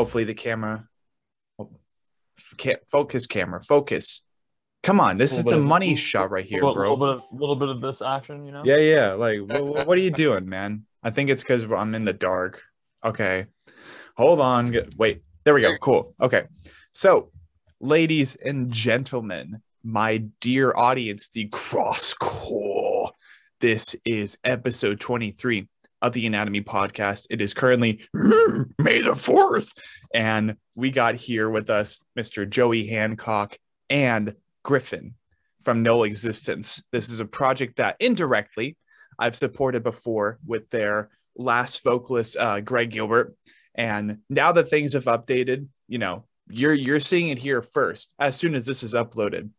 hopefully the camera focus camera focus. Come on this is the of, money shot right here little, bro. little bit little bit of this action you know? Yeah yeah like what, what are you doing man? I think it's because i'm in the dark. Okay. Hold on wait there we go cool okay. So ladies and gentlemen my dear audience the cross core this is episode 23 of the Anatomy Podcast. It is currently May the 4th. And we got here with us Mr. Joey Hancock and Gryffyn from Null Existence. This is a project that indirectly I've supported before with their last vocalist, uh, Greg Gilbert. And now that things have updated, you know, you're you're seeing it here first as soon as this is uploaded.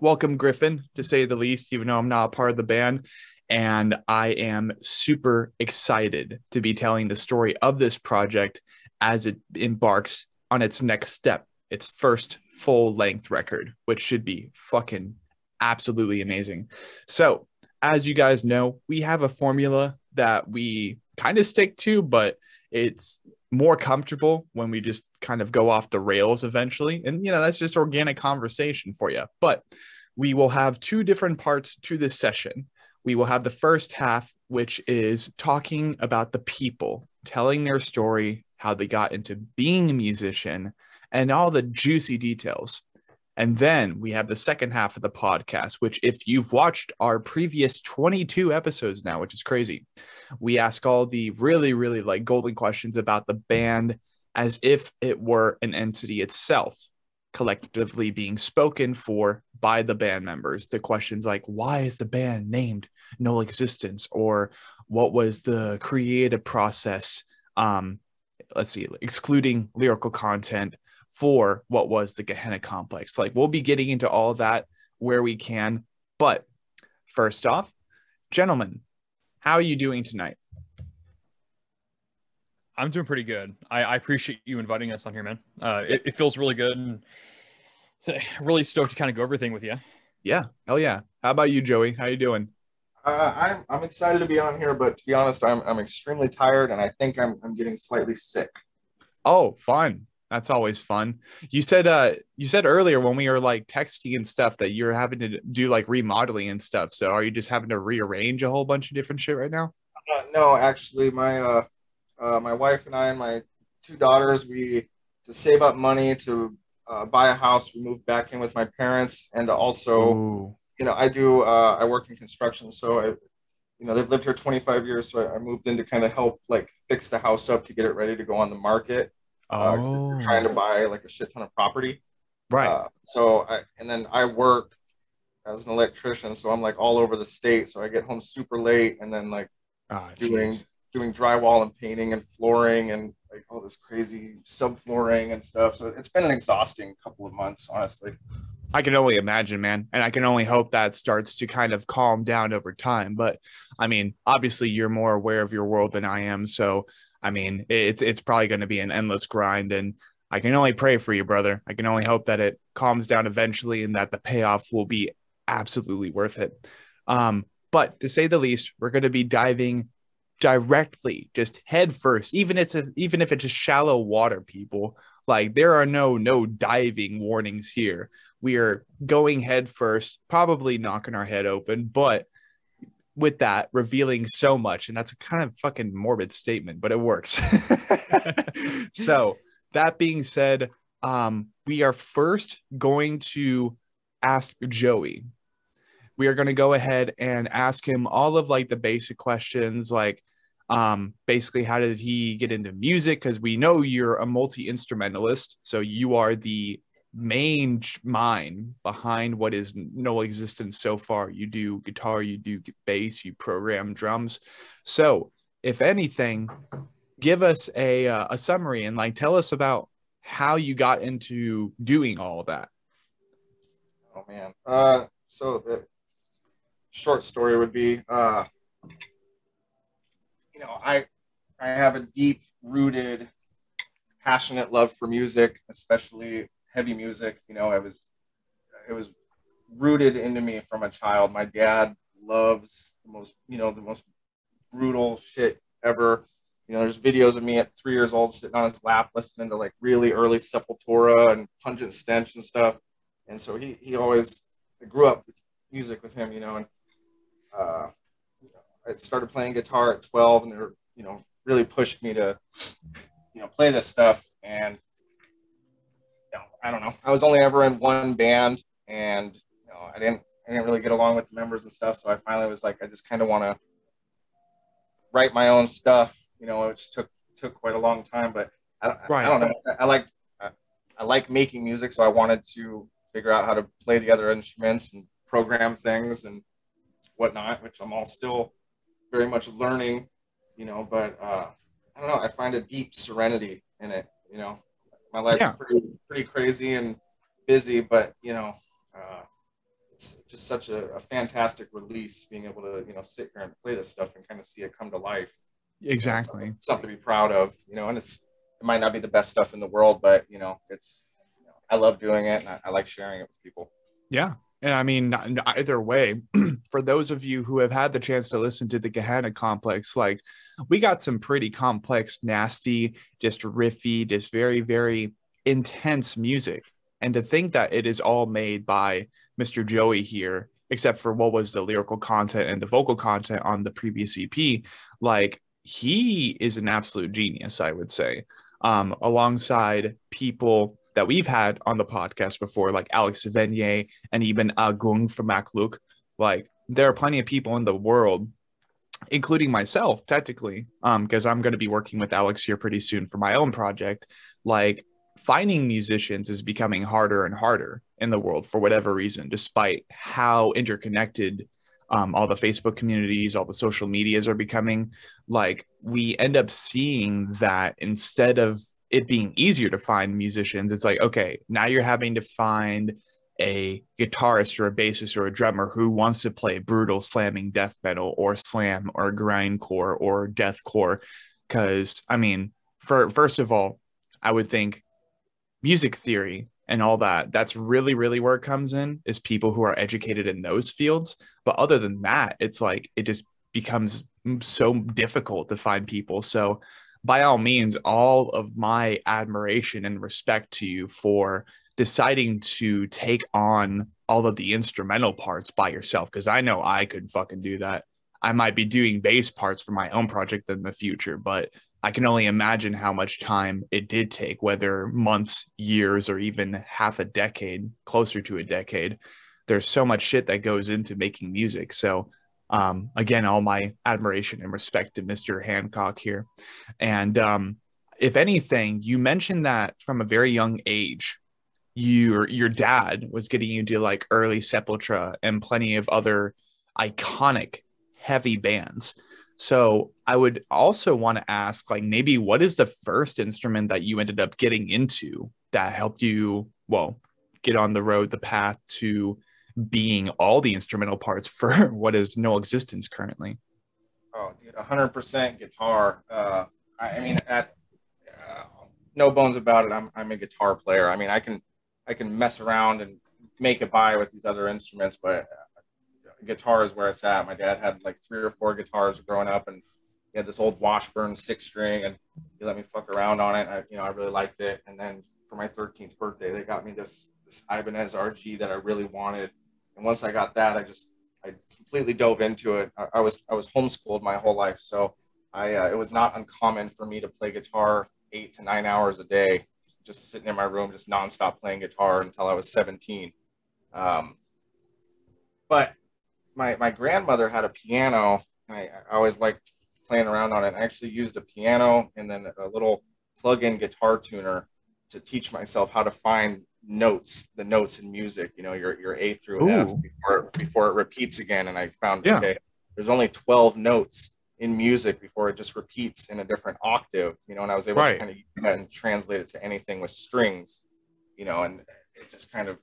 Welcome, Gryffyn, to say the least, even though I'm not a part of the band. And I am super excited to be telling the story of this project as it embarks on its next step, its first full length record, which should be fucking absolutely amazing. So, as you guys know, we have a formula that we kind of stick to, but it's more comfortable when we just kind of go off the rails eventually. And, you know, that's just organic conversation for you. But we will have two different parts to this session we will have the first half, which is talking about the people, telling their story, how they got into being a musician, and all the juicy details. And then we have the second half of the podcast, which, if you've watched our previous 22 episodes now, which is crazy, we ask all the really, really like golden questions about the band as if it were an entity itself collectively being spoken for by the band members. The questions like, why is the band named Null Existence? Or what was the creative process? Um, let's see, excluding lyrical content for what was the Gehenna complex. Like, we'll be getting into all that where we can. But first off, gentlemen, how are you doing tonight? I'm doing pretty good. I, I, appreciate you inviting us on here, man. Uh, it, it, feels really good, and so really stoked to kind of go over everything with you. Yeah, hell yeah. How about you, Joey? How you doing? Uh, I'm I'm excited to be on here, but to be honest, I'm I'm extremely tired, and I think I'm I'm getting slightly sick. Oh, fun. That's always fun. You said uh you said earlier when we were like texting and stuff that you're having to do like remodeling and stuff. So are you just having to rearrange a whole bunch of different shit right now? Uh, no, actually, my uh uh, my wife and I and my two daughters, we to save up money to uh, buy a house. We moved back in with my parents, and also, Ooh. You know, I do. Uh, I work in construction, so I, you know, they've lived here 25 years, so I, I moved in to kind of help like fix the house up to get it ready to go on the market. Uh, oh. trying to buy like a shit ton of property. Right. Uh, so I and then I work as an electrician, so I'm like all over the state. So I get home super late, and then like oh, doing geez doing drywall and painting and flooring and like all this crazy subflooring and stuff. So it's been an exhausting couple of months, honestly. I can only imagine, man. And I can only hope that starts to kind of calm down over time. But I mean, obviously you're more aware of your world than I am. So I mean, it's it's probably going to be an endless grind. And I can only pray for you, brother. I can only hope that it calms down eventually and that the payoff will be absolutely worth it. Um, but to say the least, we're going to be diving directly just head first even it's a, even if it's just shallow water people like there are no no diving warnings here we are going head first probably knocking our head open but with that revealing so much and that's a kind of fucking morbid statement but it works. So that being said um we are first going to ask joey. We are going to go ahead and ask him all of like the basic questions like um basically how did he get into music? Because we know you're a multi-instrumentalist so you are the main mind behind what is null existence so far. You do guitar you do bass you program drums. So if anything give us a uh, a summary and like tell us about how you got into doing all of that. Oh man. Uh so the short story would be uh, you know, I I have a deep rooted, passionate love for music, especially heavy music. You know, I was it was rooted into me from a child. My dad loves the most, you know, the most brutal shit ever. you know, there's videos of me at three years old sitting on his lap listening to like really early Sepultura and Pungent Stench and stuff. And so he he always I grew up with music with him, you know, and uh, I started playing guitar at 12, and they were, you know, really pushed me to, you know, play this stuff. And I don't know, I was only ever in one band, and you know, I didn't I didn't really get along with the members and stuff. So I finally was like, I just kind of want to write my own stuff you know, which took took quite a long time. But I, right. I don't know. I, I like I, I like making music, so I wanted to figure out how to play the other instruments and program things and whatnot, which I'm all still very much learning, you know. But uh, I don't know. I find a deep serenity in it. You know, my life's yeah. pretty pretty crazy and busy, but you know. Uh, it's just such a, a, fantastic release being able to you know sit here and play this stuff and kind of see it come to life Exactly. Something, something, to be proud of, you know, and it's, it might not be the best stuff in the world, but, you know, it's, you know, I love doing it and I, I like sharing it with people. Yeah. And I mean, either way, for those of you who have had the chance to listen to the Gehenna complex, like we got some pretty complex, nasty, just riffy, just very, very intense music. And to think that it is all made by Mr. Joey here, except for what was the lyrical content and the vocal content on the previous EP, like he is an absolute genius, I would say, um, alongside people that we've had on the podcast before, like Alex Venier and even Agung from Makluk. Like, there are plenty of people in the world, including myself, technically, because um, I'm going to be working with Alex here pretty soon for my own project. Like, finding musicians is becoming harder and harder in the world for whatever reason, despite how interconnected um, all the Facebook communities, all the social medias are becoming, like we end up seeing that instead of it being easier to find musicians, it's like, okay, now you're having to find a guitarist or a bassist or a drummer who wants to play brutal slamming death metal or slam or grindcore or deathcore. Because, I mean, for first of all, I would think music theory and all that that's really really where it comes in is people who are educated in those fields but other than that it's like it just becomes so difficult to find people so by all means all of my admiration and respect to you for deciding to take on all of the instrumental parts by yourself because i know i could fucking do that i might be doing bass parts for my own project in the future but I can only imagine how much time it did take, whether months, years, or even half a decade, closer to a decade. There's so much shit that goes into making music. So, um, again, all my admiration and respect to Mr. Hancock here. And um, if anything, you mentioned that from a very young age, your your dad was getting you to like early Sepultura and plenty of other iconic heavy bands. So I would also want to ask, like, maybe what is the first instrument that you ended up getting into that helped you, well, get on the road, the path to being all the instrumental parts for what is null existence currently? Oh, dude, 100% guitar. Uh, I, I mean, at uh, no bones about it, I'm, I'm a guitar player. I mean, I can I can mess around and make it by with these other instruments, but guitar is where it's at. My dad had like three or four guitars growing up, and he had this old Washburn six string, and he let me fuck around on it. I, you know, I really liked it. And then for my 13th birthday, they got me this this Ibanez RG that I really wanted. And once I got that, I just I completely dove into it. I, I was I was homeschooled my whole life, so I uh, it was not uncommon for me to play guitar eight to nine hours a day, just sitting in my room, just nonstop playing guitar until I was 17. Um, but my my grandmother had a piano. I, I always liked playing around on it. I actually used a piano and then a little plug-in guitar tuner to teach myself how to find notes, the notes in music. You know, your your A through Ooh. F before before it repeats again. And I found yeah. okay, there's only 12 notes in music before it just repeats in a different octave. You know, and I was able right. to kind of use that and translate it to anything with strings. You know, and it just kind of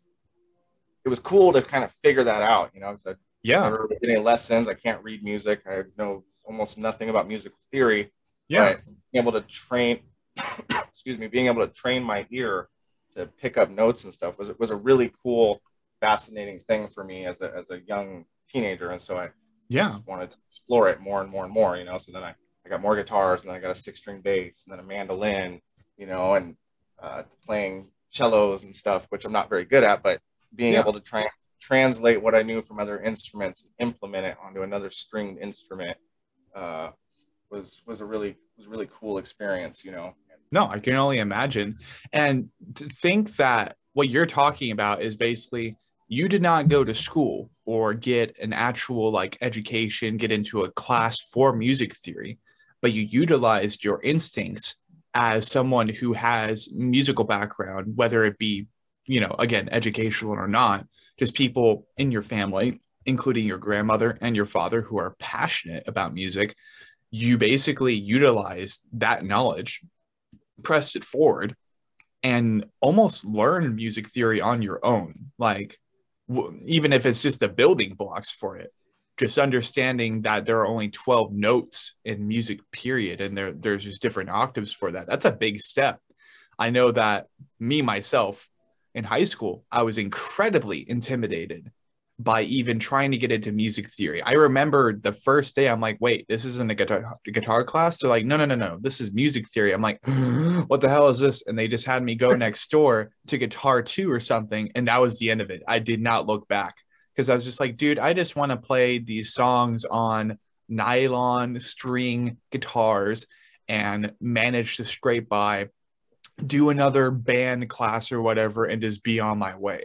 it was cool to kind of figure that out. You know, because yeah. I never any lessons. I can't read music. I know almost nothing about musical theory. Yeah. being able to train, excuse me, being able to train my ear to pick up notes and stuff was was a really cool, fascinating thing for me as a as a young teenager. And so I yeah just wanted to explore it more and more and more. You know, so then I I got more guitars, and then I got a six string bass, and then a mandolin, you know, and uh, playing cellos and stuff, which I'm not very good at, but being Yeah. able to try and translate what I knew from other instruments and implement it onto another stringed instrument uh, was was a really was a really cool experience, you know. No, I can only imagine. And to think that what you're talking about is basically you did not go to school or get an actual like education, get into a class for music theory, but you utilized your instincts as someone who has musical background, whether it be, you know, again, educational or not, just people in your family, including your grandmother and your father who are passionate about music. You basically utilized that knowledge pressed it forward and almost learn music theory on your own. Like w- even if it's just the building blocks for it just understanding that there are only 12 notes in music period and there there's just different octaves for that that's a big step. I know that me myself in high school i was incredibly intimidated by even trying to get into music theory. I remember the first day I'm like, wait, this isn't a guitar guitar class. They're like, no, no, no, no, this is music theory. I'm like, what the hell is this? And they just had me go next door to guitar two or something. And that was the end of it. I did not look back because I was just like, dude, I just want to play these songs on nylon string guitars and manage to scrape by, do another band class or whatever, and just be on my way.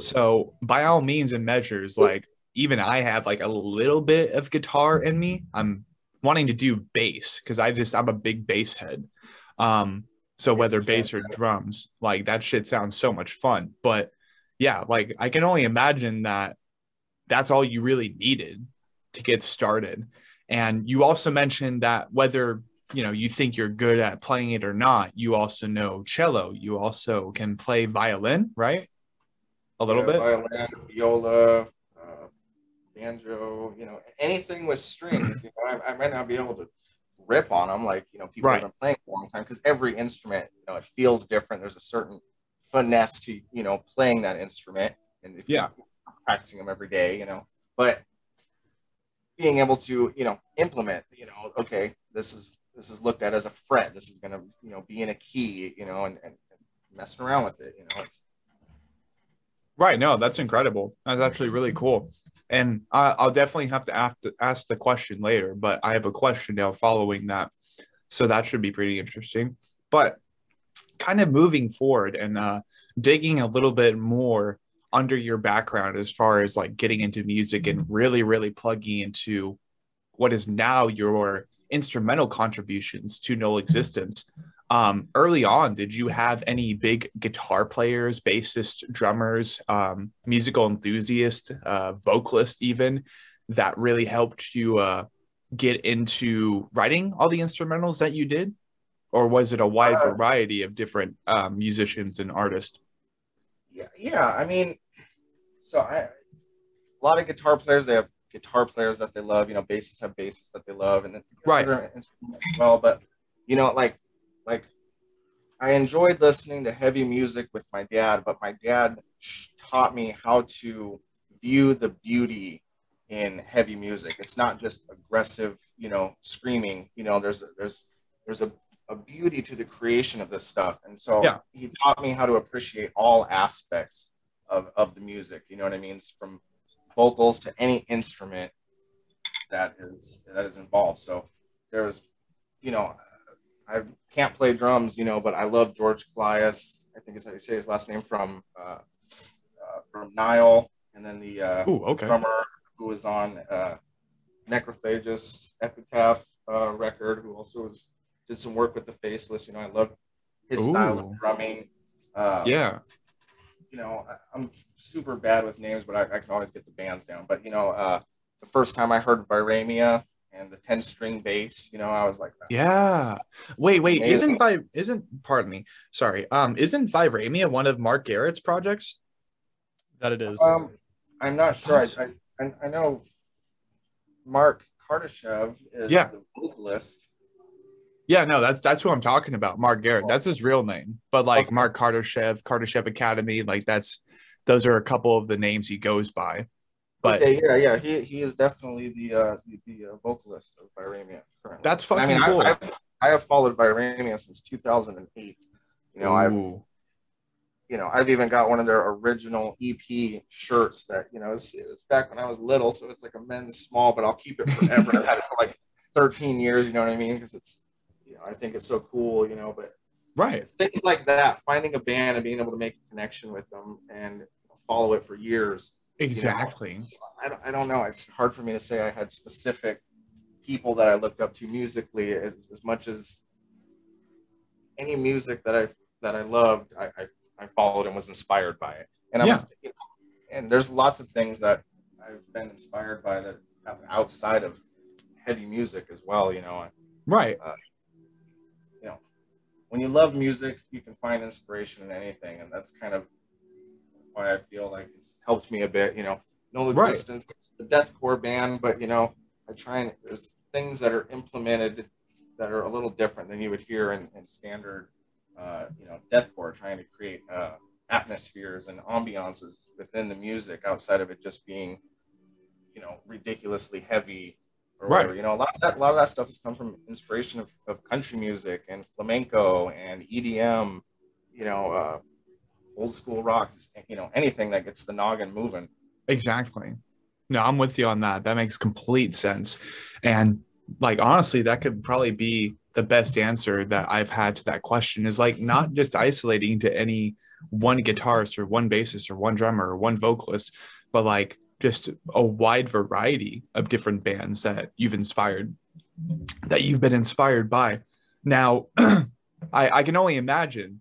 So by all means and measures, like even I have like a little bit of guitar in me. I'm wanting to do bass because I just I'm a big bass head. Um, so whether bass or drums, like that shit sounds so much fun. But yeah, like I can only imagine that that's all you really needed to get started. And you also mentioned that whether you know you think you're good at playing it or not, you also know cello. You also can play violin, right? A little Yeah, bit. Violin, viola, uh, banjo, you know, anything with strings. you know, I, I might not be able to rip on them like you know people Right. have been playing for a long time because every instrument, you know, it feels different. There's a certain finesse to you know playing that instrument, and if Yeah. you're practicing them every day, you know, but being able to you know implement, you know, okay, this is this is looked at as a fret. This is gonna you know be in a key, you know, and, and, and messing around with it, you know, it's Right. No, that's incredible. That's actually really cool. And I, I'll definitely have to ask, ask the question later, but I have a question now following that. So that should be pretty interesting. But kind of moving forward and uh, digging a little bit more under your background as far as like getting into music and really, really plugging into what is now your instrumental contributions to Null Existence. Um, early on, did you have any big guitar players, bassists, drummers, um, musical enthusiasts, uh, vocalist, even that really helped you uh, get into writing all the instrumentals that you did? Or was it a wide Uh, variety of different um, musicians and artists? Yeah, yeah. I mean, so I a lot of guitar players they have guitar players that they love. You know, bassists have bassists that they love, and then Right. instruments as well. But you know, like like I enjoyed listening to heavy music with my dad, but my dad taught me how to view the beauty in heavy music. It's not just aggressive, you know, screaming. You know, there's a, there's there's a a beauty to the creation of this stuff. And so Yeah. he taught me how to appreciate all aspects of, of the music. You know what I mean? From vocals to any instrument that is that is involved. So there's, you know, I can't play drums, you know, but I love George Kollias. I think is how you say his last name from uh, uh, from Nile, and then the uh, Ooh, okay. drummer who was on uh, Necrophagist Epitaph uh, record, who also was did some work with the Faceless. You know, I love his style of drumming. Uh, Yeah. you know, I, I'm super bad with names, but I, I can always get the bands down. But you know, uh, the first time I heard Viramia and the ten string bass, you know, I was like, Yeah. Wait, wait. Isn't Amazing. Vi- isn't pardon me. Sorry. Um, isn't Viraemia one of Mark Garrett's projects? That it is. Um, I'm not sure. I, I, I, I know Mark Kardashev is Yeah. the vocalist. Yeah, no, that's that's who I'm talking about. Mark Garrett. That's his real name. But like Mark Kardashev, Kardashev Academy, like that's those are a couple of the names he goes by. But okay, yeah, yeah, he, he is definitely the uh, the, the uh, vocalist of Viraemia currently. that's fucking I mean, cool. I, I've, I have followed Viraemia since 2008. You know, I've you know, I've even got one of their original EP shirts that, you know, it's, it's back when I was little, so it's like a men's small, but I'll keep it forever. I've had it for like 13 years, you know what I mean? Because it's, you know, I think it's so cool, you know, but right. things like that, finding a band and being able to make a connection with them and follow it for years. Exactly. I don't, I don't know. It's hard for me to say I had specific people that I looked up to musically as, as much as any music that I that I loved, I, I, I followed and was inspired by it. And I'm Yeah. you know, and there's lots of things that I've been inspired by that outside of heavy music as well. You know, Right. Uh, you know, when you love music, you can find inspiration in anything, and that's kind of why I feel like it's helped me a bit. You know, null Right. existence, it's a deathcore band, but you know, I try and there's things that are implemented that are a little different than you would hear in, in standard, uh, you know, deathcore, trying to create uh, atmospheres and ambiances within the music outside of it just being, you know, ridiculously heavy or Right. whatever. You know, a lot of that, a lot of that stuff has come from inspiration of, of country music and flamenco and EDM. You know, uh, old school rock. You know, anything that gets the noggin moving. Exactly. No, I'm with you on that. That makes complete sense. And like honestly, that could probably be the best answer that I've had to that question is like not just isolating to any one guitarist or one bassist or one drummer or one vocalist, but like just a wide variety of different bands that you've inspired, that you've been inspired by. Now, I, I can only imagine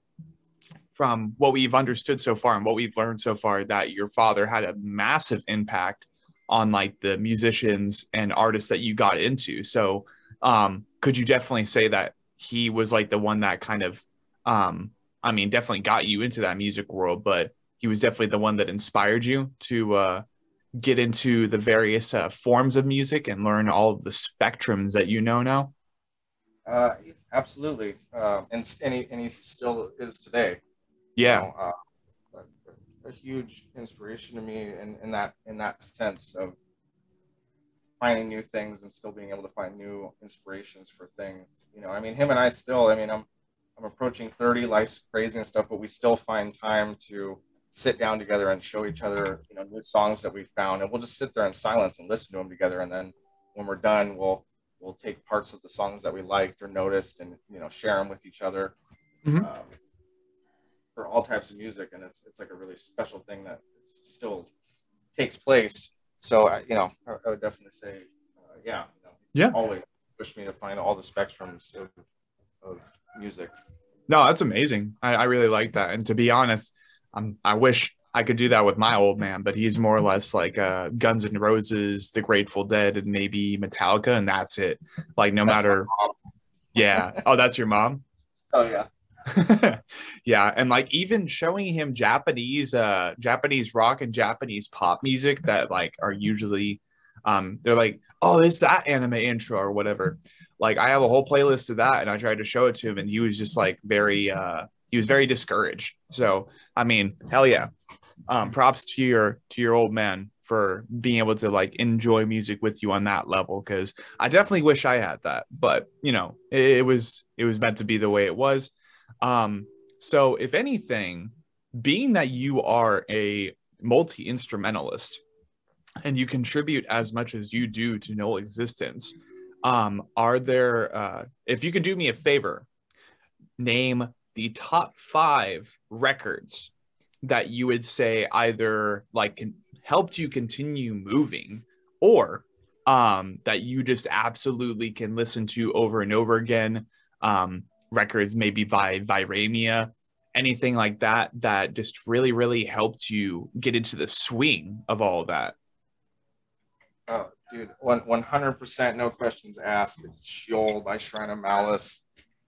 from what we've understood so far and what we've learned so far that your father had a massive impact on like the musicians and artists that you got into. So, um, could you definitely say that he was like the one that kind of, um, I mean, definitely got you into that music world, but he was definitely the one that inspired you to uh, get into the various uh, forms of music and learn all of the spectrums that you know now. Uh, absolutely, uh, and and he, and he still is today. You Yeah, know, uh, a, a huge inspiration to me in, in that in that sense of finding new things and still being able to find new inspirations for things. You know, I mean, him and I still. I mean, I'm I'm approaching 30. Life's crazy and stuff, but we still find time to sit down together and show each other, you know, new songs that we found, and we'll just sit there in silence and listen to them together. And then when we're done, we'll we'll take parts of the songs that we liked or noticed, and you know, share them with each other. Mhm. Um, for all types of music, and it's it's like a really special thing that still takes place. So I- you know, I, I would definitely say, uh, yeah, you know, Yeah. always pushed me to find all the spectrums of, of music. No, that's amazing. I, I really like that. And to be honest, um, I wish I could do that with my old man, but he's more or less like uh, Guns N' Roses, The Grateful Dead, and maybe Metallica, and that's it. Like no That's matter, yeah. Oh, that's your mom. Oh yeah. yeah, and like even showing him Japanese, uh, Japanese rock and Japanese pop music that like are usually, um, they're like, oh, it's that anime intro or whatever. Like I have a whole playlist of that, and I tried to show it to him, and he was just like very, uh, he was very discouraged. So I mean, hell yeah, um, props to your to your old man for being able to like enjoy music with you on that level because I definitely wish I had that, but you know, it, it was it was meant to be the way it was. Um, so if anything, being that you are a multi instrumentalist and you contribute as much as you do to null existence, um, are there? Uh, if you could do me a favor, name the top five records that you would say either like helped you continue moving or um, that you just absolutely can listen to over and over again. Um, records maybe by Viraemia, anything like that, that just really, really helped you get into the swing of all of that. Oh, dude, one one hundred percent, no questions asked. Sheol by Shrine of Malice.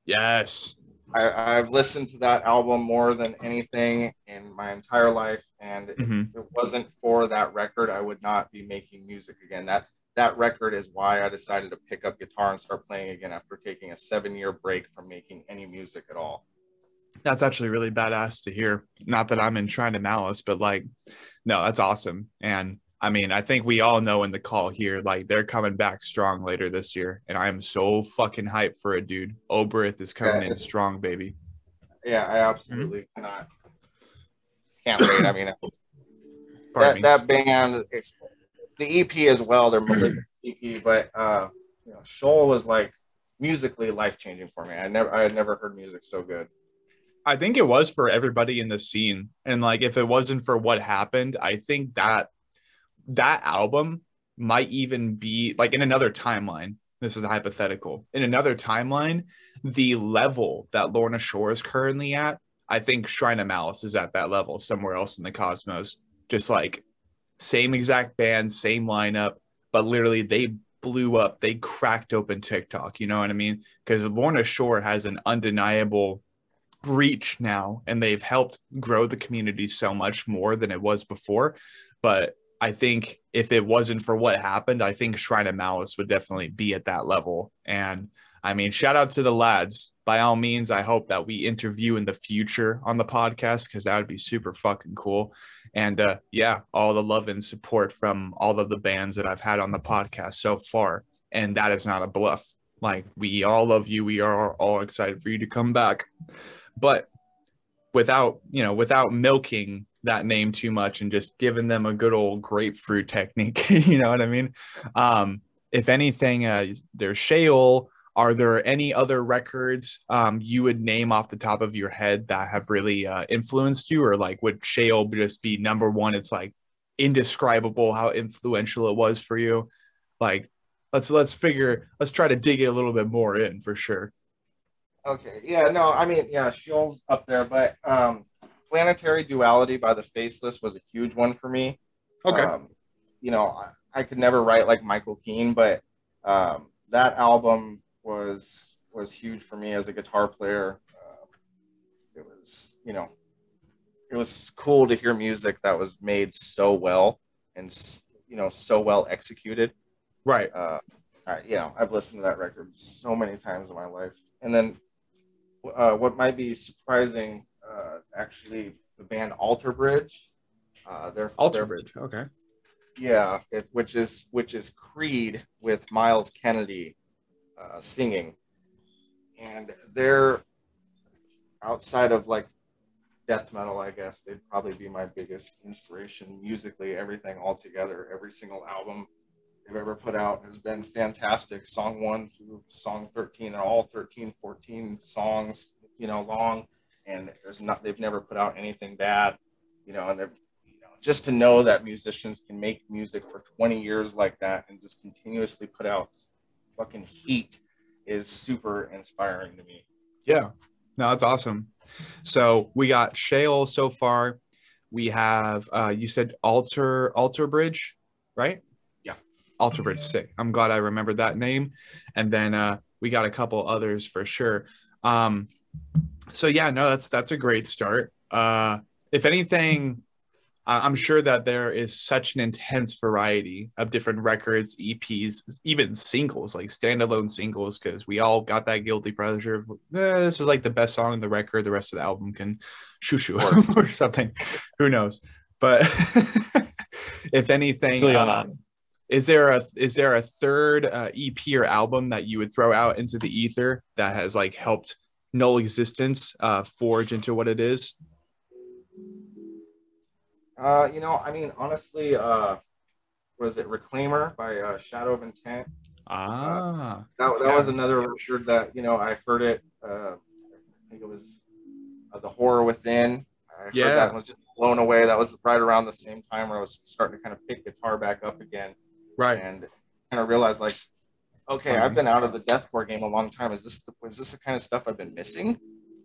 Yes. I, I've listened to that album more than anything in my entire life, and if Mhm. it wasn't for that record, I would not be making music again. That that record is why I decided to pick up guitar and start playing again after taking a seven year break from making any music at all. That's actually really badass to hear. Not that I'm in Shrine to Malice, but like, no, that's awesome. And I mean, I think we all know in the call here, like they're coming back strong later this year, and I am so fucking hyped for it, dude. Oberth is coming Yeah, in strong, baby. Yeah, I absolutely mm-hmm. cannot. Can't wait. I mean, that, me. that band, it's, the EP as well. They're malignant EP, but uh, you know, Sheol was like musically life changing for me. I never, I had never heard music so good. I think it was for everybody in the scene. And like if it wasn't for what happened, I think that that album might even be like in another timeline. This is a hypothetical. In another timeline, the level that Lorna Shore is currently at, I think Shrine of Malice is at that level somewhere else in the cosmos. Just like same exact band, same lineup, but literally they blew up. They cracked open TikTok. You know what I mean? Because Lorna Shore has an undeniable reach now and they've helped grow the community so much more than it was before but i think if it wasn't for what happened i think shrine of malice would definitely be at that level and i mean shout out to the lads by all means i hope that we interview in the future on the podcast because that would be super fucking cool. And uh yeah all the love and support from all of the bands that i've had on the podcast so far. And that is not a bluff. Like we all love you. We are all excited for you to come back. But without you know without milking that name too much and just giving them a good old grapefruit technique you know what i mean? Um if anything uh there's Sheol are there any other records um you would name off the top of your head that have really uh influenced you or like would Sheol just be number one it's like indescribable how influential it was for you like let's let's figure let's try to dig it a little bit more in for sure Okay. Yeah. No. I mean, yeah, Sheol's up there, but um, Planetary Duality by the Faceless was a huge one for me. Um, you know, I, I could never write like Michael Keene, but um, that album was was huge for me as a guitar player. Uh, it was, you know, it was cool to hear music that was made so well and you know so well executed. right Uh, I, you know, I've listened to that record so many times in my life. And then, uh, what might be surprising, uh, actually, the band Alter Bridge. Uh, they're alter bridge okay yeah, it, which is which is Creed with Myles Kennedy uh, singing, and they're outside of like death metal. I guess they'd probably be my biggest inspiration musically. Everything all together, every single album they've ever put out has been fantastic. Song one through song thirteen, they're all 13, 14 songs, you know, long, and there's not they've never put out anything bad, you know, and they're you know, just to know that musicians can make music for 20 years like that and just continuously put out fucking heat is super inspiring to me. Yeah, no, that's awesome. So we got Sheol so far. We have uh you said Alter Alter Bridge, right? Yeah. Alter Bridge, sick. I'm glad I remembered that name. And then uh we got a couple others for sure. Um so yeah, no, that's that's a great start. Uh if anything, I'm sure that there is such an intense variety of different records, EPs, even singles, like standalone singles, because we all got that guilty pleasure of eh, this is like the best song on the record. The rest of the album can shoo shoo or something. Who knows? But if anything, Feel you on that. is there a is there a third uh, EP or album that you would throw out into the ether that has like helped null existence uh, forge into what it is? Uh, you know, I mean, honestly, uh, was it Reclaimer by uh, Shadow of Intent? Ah, That, that Yeah. was another record that, you know, I heard it. Uh, I think it was uh, The Horror Within. I heard Yeah. that was just blown away. That was right around the same time where I was starting to kind of pick guitar back up again right. and kind of realized, like, okay, I've been out of the deathcore game a long time. Is this the, is this the kind of stuff I've been missing?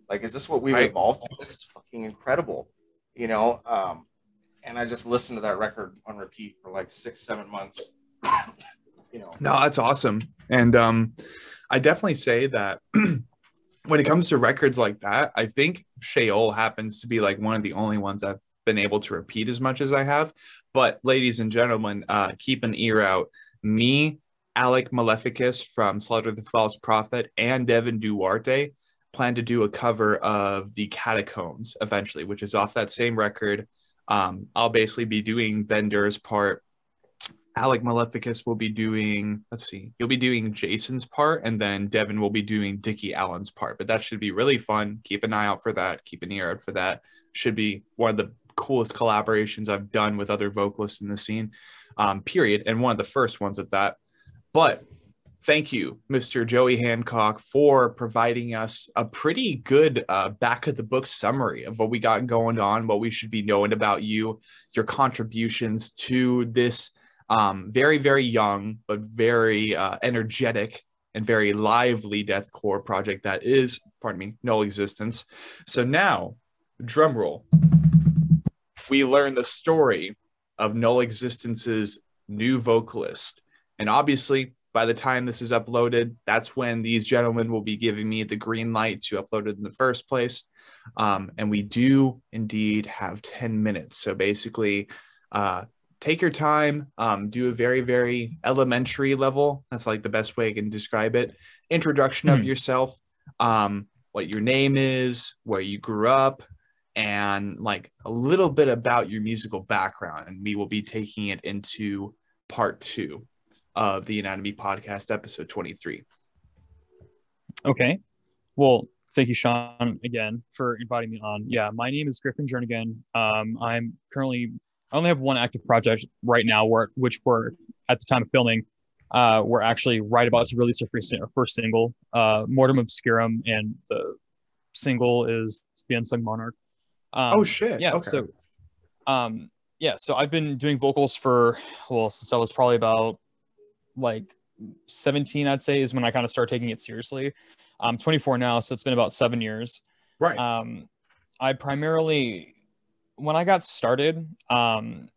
Like, is this what we've evolved to? This is fucking incredible, you know? Um, and I just listened to that record on repeat for like six, seven months. you know, No, that's awesome. And um, I definitely say that when it comes to records like that, I think Sheol happens to be like one of the only ones I've been able to repeat as much as I have. But ladies and gentlemen, uh, keep an ear out. Me, Alec Maleficus from Slaughter the False Prophet, and Devin Duarte plan to do a cover of the Catacombs eventually, which is off that same record. Um, I'll basically be doing Ben Duerr's part Alec Maleficus will be doing, let's see, he'll be doing Jason's part, and then Devin will be doing Dickie Allen's part. But that should be really fun. Keep an eye out for that. Keep an ear out for that. Should be one of the coolest collaborations I've done with other vocalists in the scene, um, period. And one of the first ones at that. But thank you, Mr. Joey Hancock, for providing us a pretty good uh, back of the book summary of what we got going on, what we should be knowing about you, your contributions to this um, very, very young, but very uh, energetic and very lively deathcore project that is, pardon me, Null Existence. So now, drum roll. We learn the story of Null Existence's new vocalist. And obviously, by the time this is uploaded, that's when these gentlemen will be giving me the green light to upload it in the first place. Um, and we do indeed have 10 minutes. So basically, uh, take your time, um, do a very, very elementary level. That's like the best way I can describe it. Introduction hmm. of yourself, um, what your name is, where you grew up, and like a little bit about your musical background. And we will be taking it into part two of the Anatomy Podcast, episode 23. Okay. Well, thank you, Sean, again for inviting me on. Yeah, my name is Gryffyn Jernigan. Um, I'm currently I only have one active project right now, where which we're at the time of filming, uh, we're actually right about to release our first, our first single, uh, Mortem Obscurum, and the single is The Unsung Monarch. Um, oh shit! Yeah. Okay. So, um, yeah. So I've been doing vocals for well since I was probably about like 17, I'd say, is when I kind of started taking it seriously. I'm 24 now, so it's been about seven years. Right. Um, I primarily when I got started, um,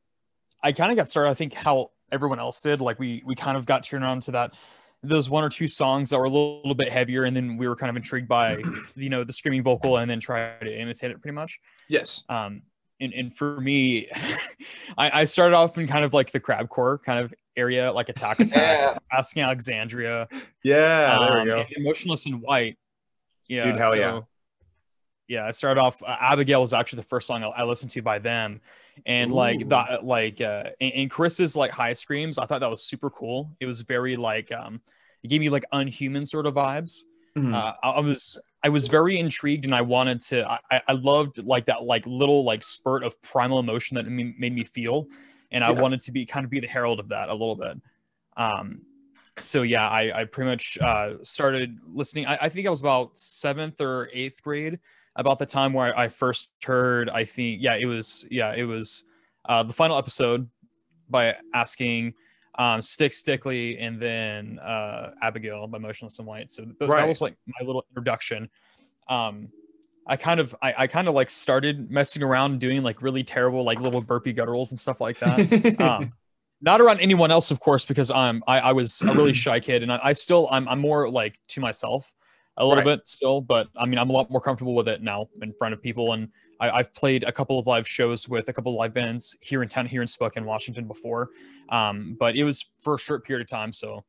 I kind of got started. I think how everyone else did. Like we we kind of got turned on to that those one or two songs that were a little, little bit heavier, and then we were kind of intrigued by you know the screaming vocal, and then try to imitate it pretty much. Yes. Um, and and for me, I, I started off in kind of like the crabcore kind of area, like Attack Attack, yeah. Asking Alexandria. Yeah, there we um, go. Emotionless in White. Yeah, dude, hell so, yeah yeah i started off uh, abigail was actually the first song I, I, listened to by them and Ooh. like that like uh and, and, chris's like high screams i thought that was super cool it was very like um it gave me like unhuman sort of vibes mm-hmm. uh, I, I, was i was very intrigued and i wanted to i i loved like that like little like spurt of primal emotion that made me feel and i wanted to be kind of be the herald of that a little bit um so yeah i i pretty much uh started listening I, I think i was about seventh or eighth grade about the time where I first heard, I think, yeah, it was, yeah, it was uh, the final episode by asking um, Stick Stickly and then uh, Abigail by Motionless in White. So th- right. that was like my little introduction. Um, I kind of, I, I kind of like started messing around doing like really terrible, like little burpee gutturals and stuff like that. um, not around anyone else, of course, because I'm, I, I was a really shy kid and I, I still, I'm, I'm more like to myself a little right. bit still, but I mean, I'm a lot more comfortable with it now in front of people. And I, have played a couple of live shows with a couple of live bands here in town, here in Spokane, Washington before. Um, but it was for a short period of time. So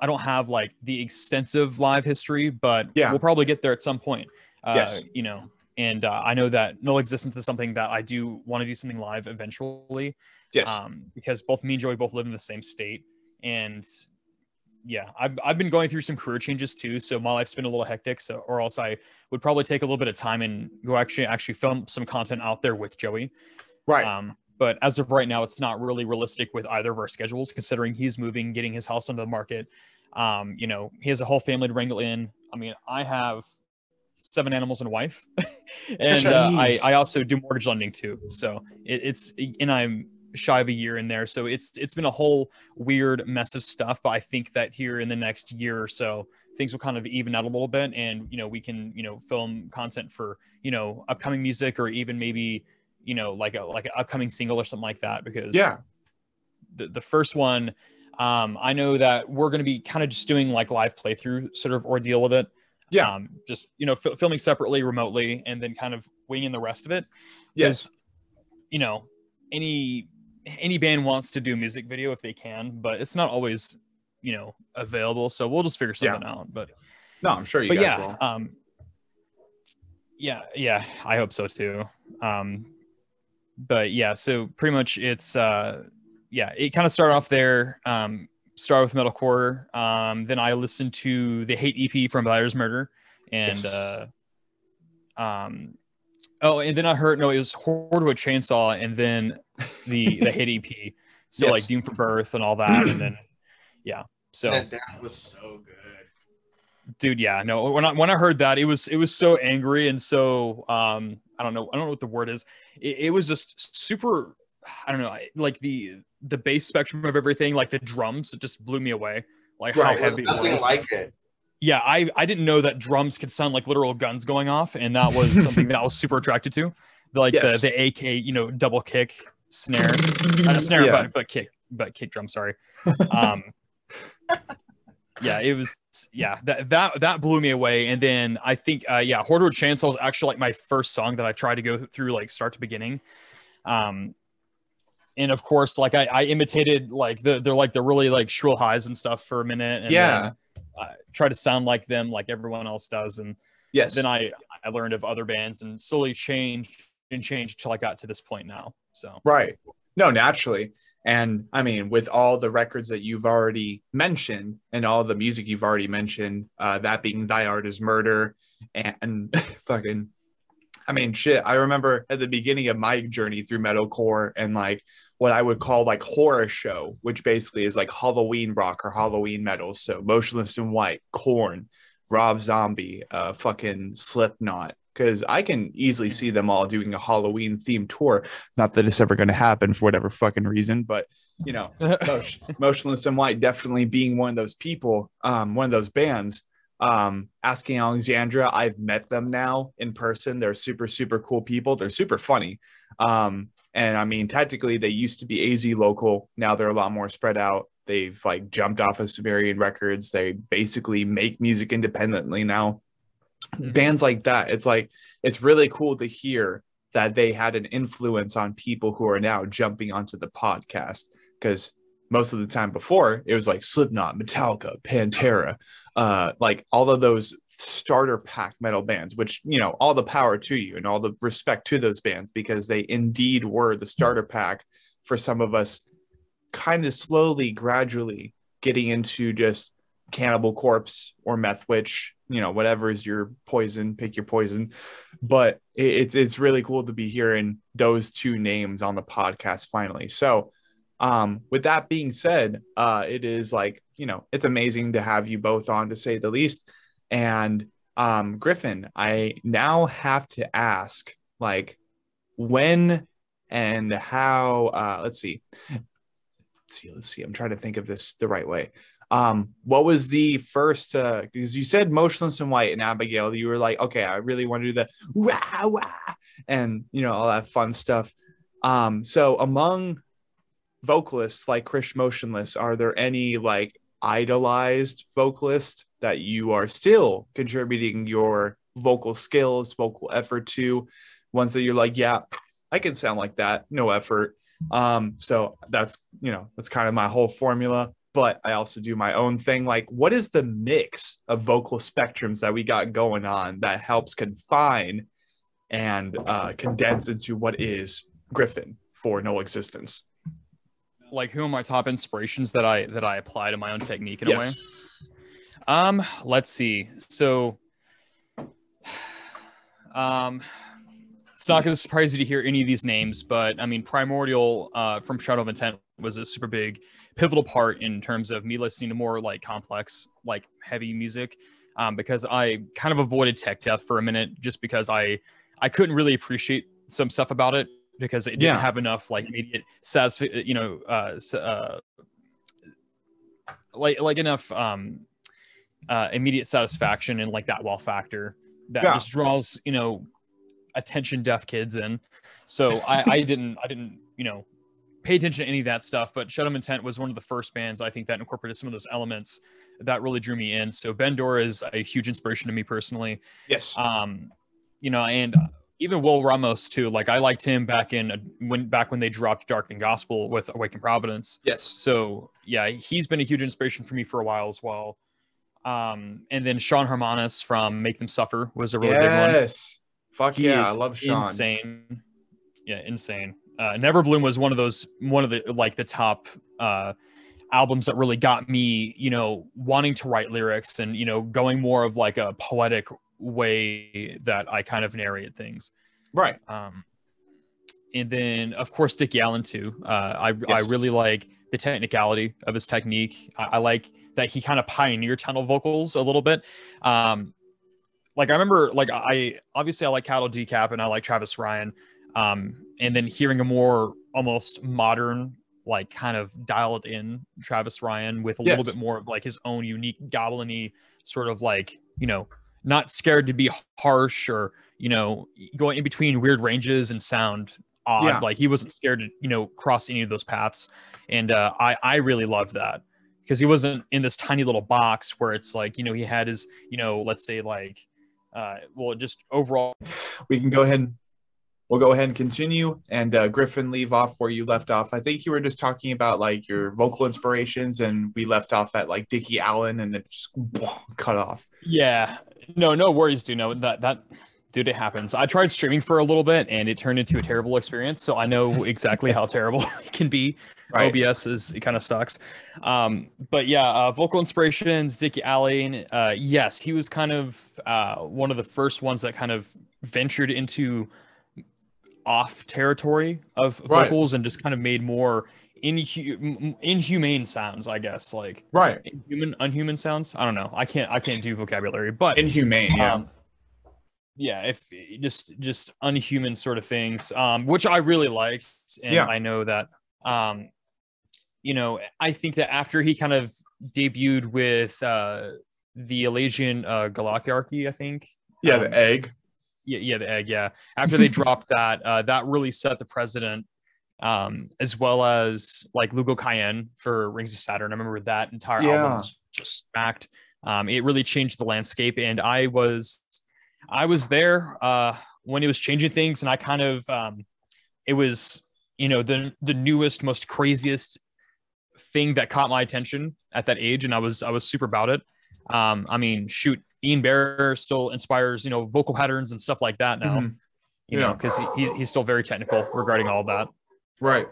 I don't have like the extensive live history, but yeah. we'll probably get there at some point. Uh, yes. You know, and uh, I know that Null Existence is something that I do want to do something live eventually. Yes. Um, because both me and Joey both live in the same state. And yeah, I've, I've been going through some career changes too. So my life's been a little hectic. So, or else I would probably take a little bit of time and go actually, actually film some content out there with Joey. Right. Um, but as of right now, it's not really realistic with either of our schedules, considering he's moving, getting his house onto the market. Um, you know, he has a whole family to wrangle in. I mean, I have seven animals and a wife, and uh, I, I also do mortgage lending too. So it, it's, and I'm shy of a year in there. So it's it's been a whole weird mess of stuff. But I think that here in the next year or so, things will kind of even out a little bit, and you know we can you know film content for you know upcoming music or even maybe you know like a like an upcoming single or something like that. Because yeah, the the first one. Um, I know that we're going to be kind of just doing like live playthrough sort of ordeal with it. Yeah. Um, just, you know, f- filming separately remotely and then kind of winging the rest of it. Yes. You know, any any band wants to do a music video if they can, but it's not always, you know, available. So we'll just figure something yeah. out. But no, I'm sure you but yeah, will. Um, yeah, yeah, I hope so too. Um, but yeah, so pretty much it's uh, yeah, it kind of started off there. Um, started with metalcore. Um, then I listened to the Hate EP from Thy Art's Murder, and Yes. uh, um, oh, and then I heard no, it was Whore with Chainsaw, and then the the Hate EP. So Yes. like Doomed from Birth and all that, and then yeah. So That death was so good. dude yeah no when i when i heard that it was it was so angry and so um i don't know i don't know what the word is it, it was just super i don't know like the the bass spectrum of everything like the drums it just blew me away like Right, how heavy it was like it. yeah i i didn't know that drums could sound like literal guns going off and that was something that i was super attracted to like Yes. the the ak you know double kick snare not snare Yeah. but but kick but kick drum sorry um yeah it was yeah that that that blew me away and then i think uh yeah whore chainsaw was actually like my first song that i tried to go through like start to beginning um and of course like i, I imitated like the they're like the really like shrill highs and stuff for a minute and Yeah. then, uh, try to sound like them like everyone else does and Yes. then i i learned of other bands and slowly changed and changed till i got to this point now so Right. No, naturally. And I mean, with all the records that you've already mentioned and all the music you've already mentioned, uh, that being Thy Art is Murder and fucking, I mean, shit. I remember at the beginning of my journey through metalcore and like what I would call like horror show, which basically is like Halloween rock or Halloween metal. So Motionless in White, Korn, Rob Zombie, uh, fucking Slipknot. Because I can easily see them all doing a Halloween themed tour not that it's ever going to happen for whatever fucking reason, but you know, Motion, Motionless in White definitely being one of those people, um, one of those bands. Um, Asking Alexandria, I've met them now in person. They're super, super cool people. They're super funny. Um, and I mean, tactically, they used to be AZ local. Now they're a lot more spread out. They've like jumped off of Sumerian Records. They basically make music independently now. Mhm. Bands like that, it's like it's really cool to hear that they had an influence on people who are now jumping onto the podcast because most of the time before it was like Slipknot, Metallica, Pantera, uh, like all of those starter pack metal bands, which you know, all the power to you and all the respect to those bands because they indeed were the starter pack for some of us kind of slowly, gradually getting into just Cannibal Corpse or Meth Witch, you know, whatever is your poison, pick your poison. But it- it's it's really cool to be hearing those two names on the podcast finally. So, um, with that being said, uh, it is like you know, it's amazing to have you both on to say the least. And um, Gryffyn, I now have to ask, like, when and how? Uh, let's see, let's see, let's see. I'm trying to think of this the right way um what was the first uh because you said motionless in white and abigail you were like okay i really want to do the wah, wah, and you know all that fun stuff um so among vocalists like chris motionless are there any like idolized vocalist that you are still contributing your vocal skills vocal effort to ones that you're like yeah i can sound like that no effort um so that's you know that's kind of my whole formula but I also do my own thing. Like, what is the mix of vocal spectrums that we got going on that helps confine and uh, condense into what is Gryffyn for null existence? like who are my top inspirations that I that I apply to my own technique in a way? Um, let's see. So, um, it's not going to surprise you to hear any of these names, but I mean, Primordial uh, from Shadow of Intent was a super big, pivotal part in terms of me listening to more like complex, like heavy music, um, because I kind of avoided tech death for a minute just because I I couldn't really appreciate some stuff about it because it didn't Yeah. have enough like immediate satisfaction, you know, uh, uh, like like enough um uh immediate satisfaction and like that wow factor that Yeah. just draws you know attention deaf kids in so i i didn't i didn't you know pay attention to any of that stuff but shadow intent was one of the first bands i think that incorporated some of those elements that really drew me in so ben Duerr is a huge inspiration to me personally Yes. um you know and even will ramos too like i liked him back in when back when they dropped dark and gospel with a wake in providence yes. so yeah, he's been a huge inspiration for me for a while as well. Um, and then Sean Harmanis from Make Them Suffer was a really good one. Yes. Fuck He yeah. I love Sean. Insane. Yeah, insane. uh, Never Bloom was one of those one of the like the top uh, albums that really got me, you know, wanting to write lyrics and you know going more of like a poetic way that I kind of narrate things. Right. Um, and then of course Dickie Allen too. Uh, I Yes. I really like the technicality of his technique. I, I like that he kind of pioneered tunnel vocals a little bit. Um, like I remember, like I obviously I like Cattle Decap and I like Travis Ryan. Um, and then hearing a more almost modern, like kind of dialed in Travis Ryan with a little bit more of like his own unique goblin sort of like, you know, not scared to be harsh or, you know, going in between weird ranges and sound odd. Yeah. Like he wasn't scared to, you know, cross any of those paths. And uh, I, I really love that because he wasn't in this tiny little box where it's like, you know, he had his, you know, let's say like, uh, well, just overall we can go ahead and we'll go ahead and continue and uh, gryffyn leave off where you left off i think you were just talking about like your vocal inspirations and we left off at like dickie allen and then just cut off Yeah. No, no worries, dude. No, that that dude, it happens. I tried streaming for a little bit and it turned into a terrible experience. So I know exactly how terrible it can be. Right. OBS is it kind of sucks. Um, but yeah, uh, vocal inspirations, Dickie Allen. Uh, yes, he was kind of uh, one of the first ones that kind of ventured into off territory of Right. vocals and just kind of made more inhu- inhumane sounds, I guess. Like right inhuman unhuman sounds i don't know i can't i can't do vocabulary but inhumane yeah um yeah if just just unhuman sort of things um which i really liked and Yeah. i know that um you know i think that after he kind of debuted with uh the Elysian uh Galactiarchy, I think. yeah um, the egg yeah, yeah, the egg, yeah. After they dropped that, uh, that really set the precedent, um, as well as like Lugal Ki En for Rings of Saturn. I remember that entire Yeah. album was just smacked. Um, it really changed the landscape, and I was, I was there uh, when it was changing things, and I kind of, um, it was, you know, the the newest, most craziest thing that caught my attention at that age, and I was I was super about it. Um, I mean, shoot, Ian Bearer still inspires, you know, vocal patterns and stuff like that now. Mhm. You Yeah. know, because he, he, he's still very technical regarding all that. right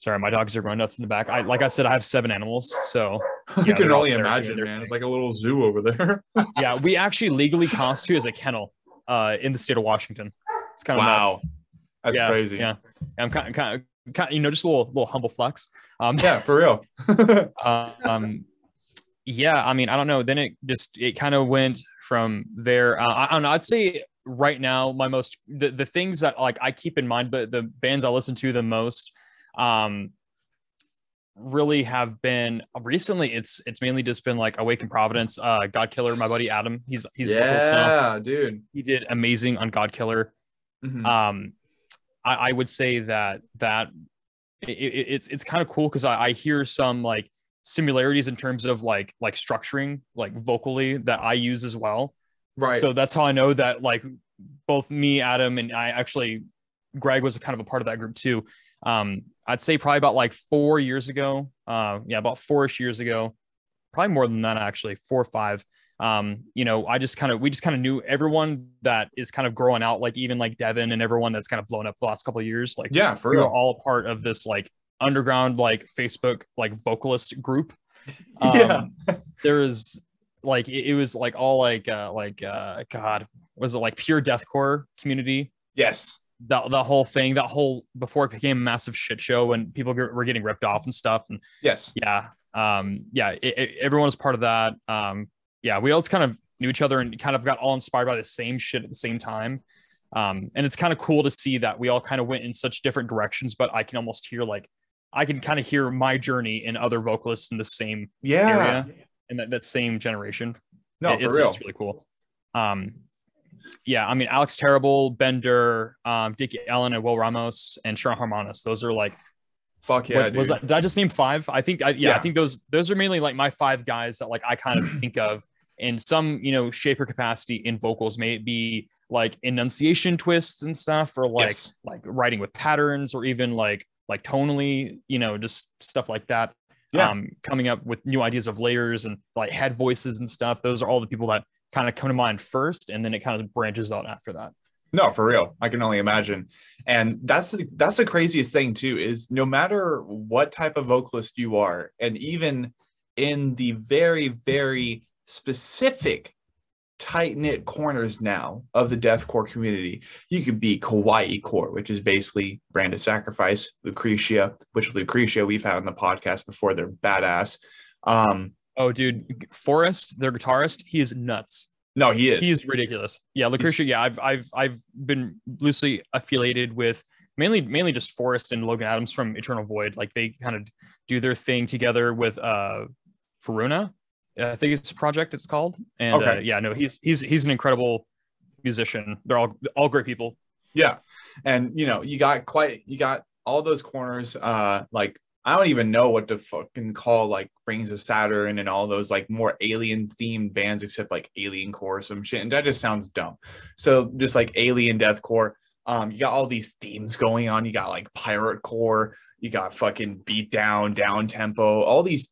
Sorry, my dogs are going nuts in the back. I like I said, I have seven animals, so Yeah, can only imagine man it's like a little zoo over there yeah, we actually legally constitute as a kennel uh, in the state of Washington. It's kind of wow nuts. that's yeah, crazy Yeah, I'm kind of, kind of, kind of, you know, just a little, little humble flex. Um, yeah for real. um yeah i mean i don't know. Then it just it kind of went from there. Uh, I, I don't know. I'd say right now my most the, the things that like i keep in mind the the bands i listen to the most um really have been recently it's it's mainly just been like a wake in providence uh god killer my buddy adam. He's he's yeah dude. he did amazing on god killer. Mhm. um I, I would say that that it, it, it's it's kind of cool because I, I hear some like similarities in terms of like like structuring like vocally that I use as well. right So that's how I know that like both me, Adam, and I actually Greg was a kind of a part of that group too. Um, I'd say probably about like four years ago. Uh, yeah, about four-ish years ago, probably more than that actually, four or five. Um, you know, I just kind of we just kind of knew everyone that is kind of growing out, like even like Devin and everyone that's kind of blown up the last couple of years. Like yeah for we were all part of this like underground like Facebook like vocalist group. Um, Yeah. there is like it, it was like all like uh like uh God was it like pure deathcore community yes that the whole thing that whole before it became a massive shit show when people get, were getting ripped off and stuff and yes yeah um yeah it, it- everyone was part of that um yeah we all kind of knew each other and kind of got all inspired by the same shit at the same time. Um and it's kind of cool to see that we all kind of went in such different directions but i can almost hear like i can kind of hear my journey in other vocalists in the same yeah. area in that, that same generation. No It- for it's, real. it's really cool. Um yeah i mean alex terrible ben duerr um dickie allen and will ramos and sharon harmanis those are like fuck yeah was, was that, did I just name five? I think I, yeah, I think those those are mainly like my five guys that like I kind of think of in some you know shape or capacity in vocals. May it be like enunciation twists and stuff, or like Yes. like writing with patterns, or even like like tonally, you know, just stuff like that. Yeah. Um, coming up with new ideas of layers and like head voices and stuff. Those are all the people that kind of come to mind first, and then it kind of branches out after that. No, for real. I can only imagine. And that's the, that's the craziest thing too is no matter what type of vocalist you are and even in the very very specific tight-knit corners now of the deathcore community, you could be kawaii core, which is basically brand of sacrifice, Lucretia, which Lucretia we've had on the podcast before, they're badass. Um Oh, dude, Forrest, their guitarist, he is nuts. No, he is. He's ridiculous. Yeah, Lucretia. Yeah, I've I've I've been loosely affiliated with mainly mainly just Forrest and Logan Adams from Eternal Void. Like they kind of do their thing together with uh Faruna. I think it's a project it's called. And uh, yeah, no, he's he's he's an incredible musician. They're all all great people. Yeah. And you know, you got quite you got all those corners uh like I don't even know what to fucking call like Rings of Saturn and all those like more alien themed bands except like Alien Core or some shit. And that just sounds dumb. So just like Alien Deathcore, um, you got all these themes going on. You got like Pirate Core, you got fucking beat down, down tempo, all these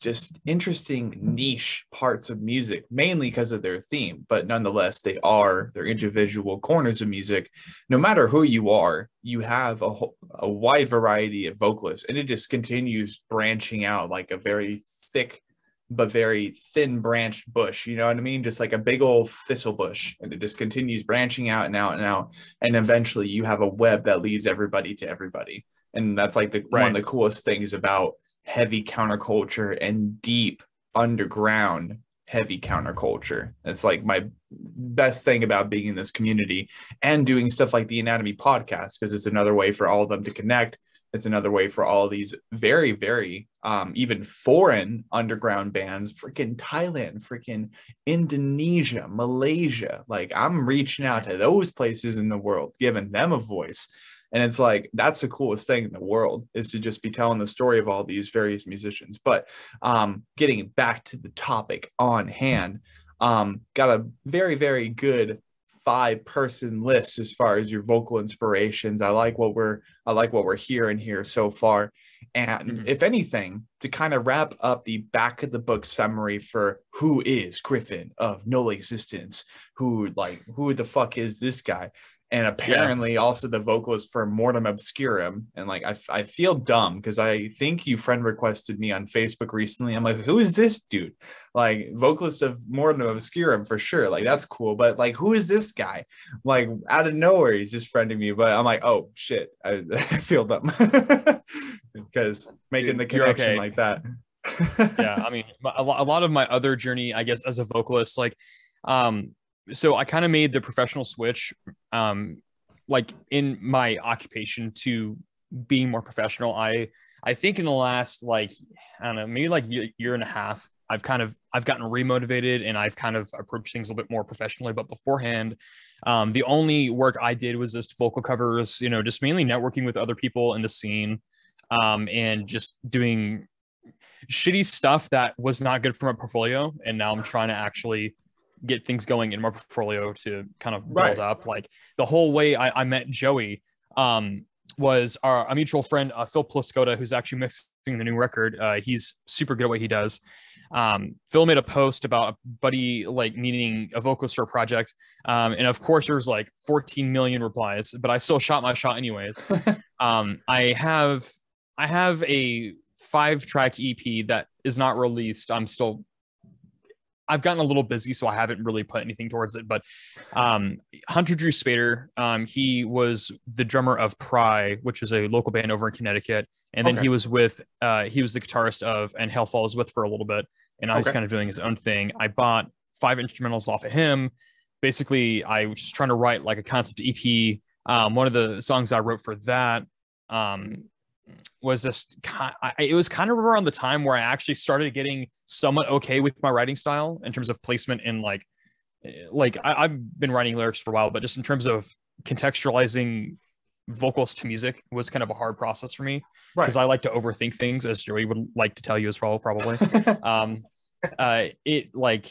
just interesting niche parts of music, mainly because of their theme, but nonetheless, they are their individual corners of music no matter who you are, you have a, whole- a wide variety of vocalists, and it just continues branching out like a very thick but very thin branched bush. You know what I mean? Just like a big old thistle bush, and it just continues branching out and out and out, and eventually you have a web that leads everybody to everybody, and that's like the one of the coolest things about heavy counterculture and deep underground heavy counterculture. It's like my best thing about being in this community and doing stuff like the Anatomy podcast because it's another way for all of them to connect. It's another way for all these very, very um, even foreign underground bands, freaking Thailand, freaking Indonesia, Malaysia. Like I'm reaching out to those places in the world, giving them a voice. And it's like that's the coolest thing in the world is to just be telling the story of all these various musicians. But um, getting back to the topic on hand, um, got a very, very good five person list as far as your vocal inspirations. I like what we're I like what we're hearing here so far. And Mhm. if anything, to kind of wrap up the back of the book summary for who is Gryffyn of null existence, who like who the fuck is this guy? And apparently also the vocalist for Mortem Obscurum. And like I, I feel dumb because I think you friend requested me on Facebook recently. I'm like, who is this dude? Like vocalist of Mortem Obscurum for sure. Like that's cool. But like who is this guy? Like out of nowhere, he's just friending me. But I'm like, oh shit. I, I feel dumb. because making the connection okay. like that. yeah i mean my- a lot, a lot of my other journey i guess as a vocalist like um so i kind of made the professional switch um like in my occupation to being more professional. I i think in the last like i don't know maybe like year, year and a half i've kind of i've gotten remotivated and i've kind of approached things a little bit more professionally. But beforehand um the only work i did was just vocal covers you know just mainly networking with other people in the scene um and just doing shitty stuff that was not good for my portfolio. And now i'm trying to actually get things going in my portfolio to kind of build Right. up. Like the whole way I, I met joey um was our a mutual friend uh, phil Pliscota, who's actually mixing the new record. Uh, he's super good at what he does. Um, phil made a post about a buddy like needing a vocalist for a project. Um, and of course there's like 14 million replies but i still shot my shot anyways. Um, i have i have a five track ep that is not released. I'm still i've gotten a little busy so i haven't really put anything towards it but um, hunter drew spader um, he was the drummer of pry which is a local band over in connecticut and then Okay. he was with uh, he was the guitarist of and hell followed with for a little bit and I Okay. kind of doing his own thing i bought five instrumentals off of him basically i was just trying to write like a concept ep um, one of the songs i wrote for that um, was just ki- I, it was kind of around the time where I actually started getting somewhat okay with my writing style in terms of placement and like like I, I've been writing lyrics for a while, but just in terms of contextualizing vocals to music was kind of a hard process for me Right. because I like to overthink things, as Joey would like to tell you as well, probably um uh it like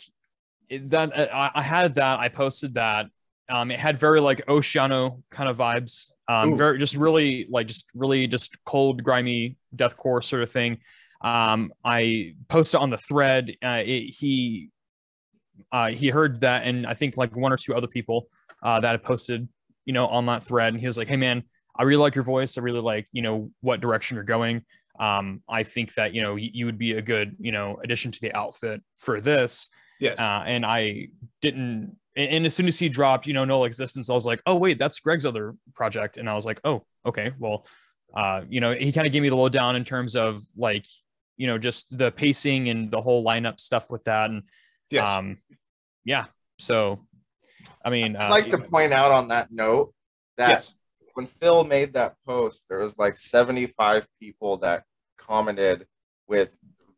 it, that uh, I, I had that i posted that um it had very like oceano kind of vibes um Ooh. very just really like just really just cold grimy deathcore sort of thing um i posted on the thread uh it, he uh he heard that and i think like one or two other people uh, that I posted, you know, on that thread, and he was like, "Hey, man, I really like your voice. I really like, you know, what direction you're going. Um, I think that you know you, you would be a good, you know, addition to the outfit for this." Yes. Uh, and I didn't. And, and as soon as he dropped, you know, Null Existence, I was like, "Oh wait, that's Greg's other project," and I was like, "Oh, okay, well." Uh, you know, he kind of gave me the lowdown in terms of like, you know, just the pacing and the whole lineup stuff with that. And yes. um, yeah. So, I mean, I'd uh, like to point out on that note that yes. when Phil made that post, there was like 75 people that commented with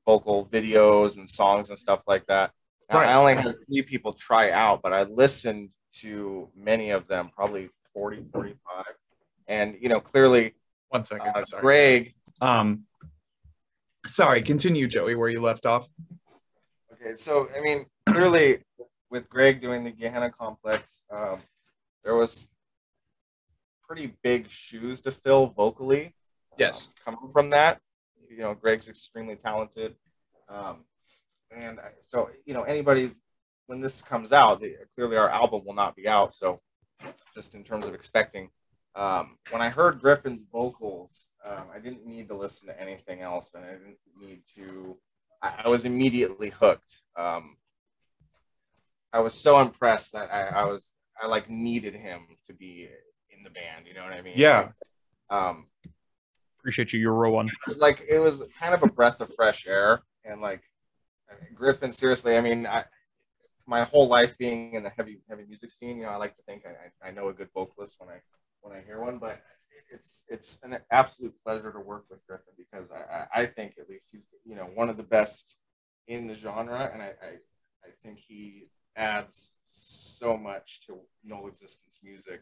vocal videos and songs and stuff like that. Right. I only had three people try out, but I listened to many of them, probably 40, 45. And, you know, clearly, One second. uh, sorry. Greg, Um, sorry. Continue, Joey, where you left off. Okay, so I mean, clearly, with Greg doing the Gehenna complex, um, there was pretty big shoes to fill vocally. Yes. um, coming from that, you know, Greg's extremely talented, um, and so you know, anybody when this comes out, clearly our album will not be out. So, just in terms of expecting, um, when I heard Gryffyn's vocals, um, I didn't need to listen to anything else, and I didn't need to. I, I was immediately hooked. Um, I was so impressed that I, I was I like needed him to be in the band. You know what I mean? Yeah. Um, appreciate you. You're a real one. it was like it was kind of a breath of fresh air, and like Gryffyn. Seriously, I mean, I, my whole life being in the heavy heavy music scene, you know, I like to think I, I know a good vocalist when I when I hear one, but it's it's an absolute pleasure to work with Gryffyn because I, I, think at least he's you know one of the best in the genre, and I I, I think he adds so much to null existence music,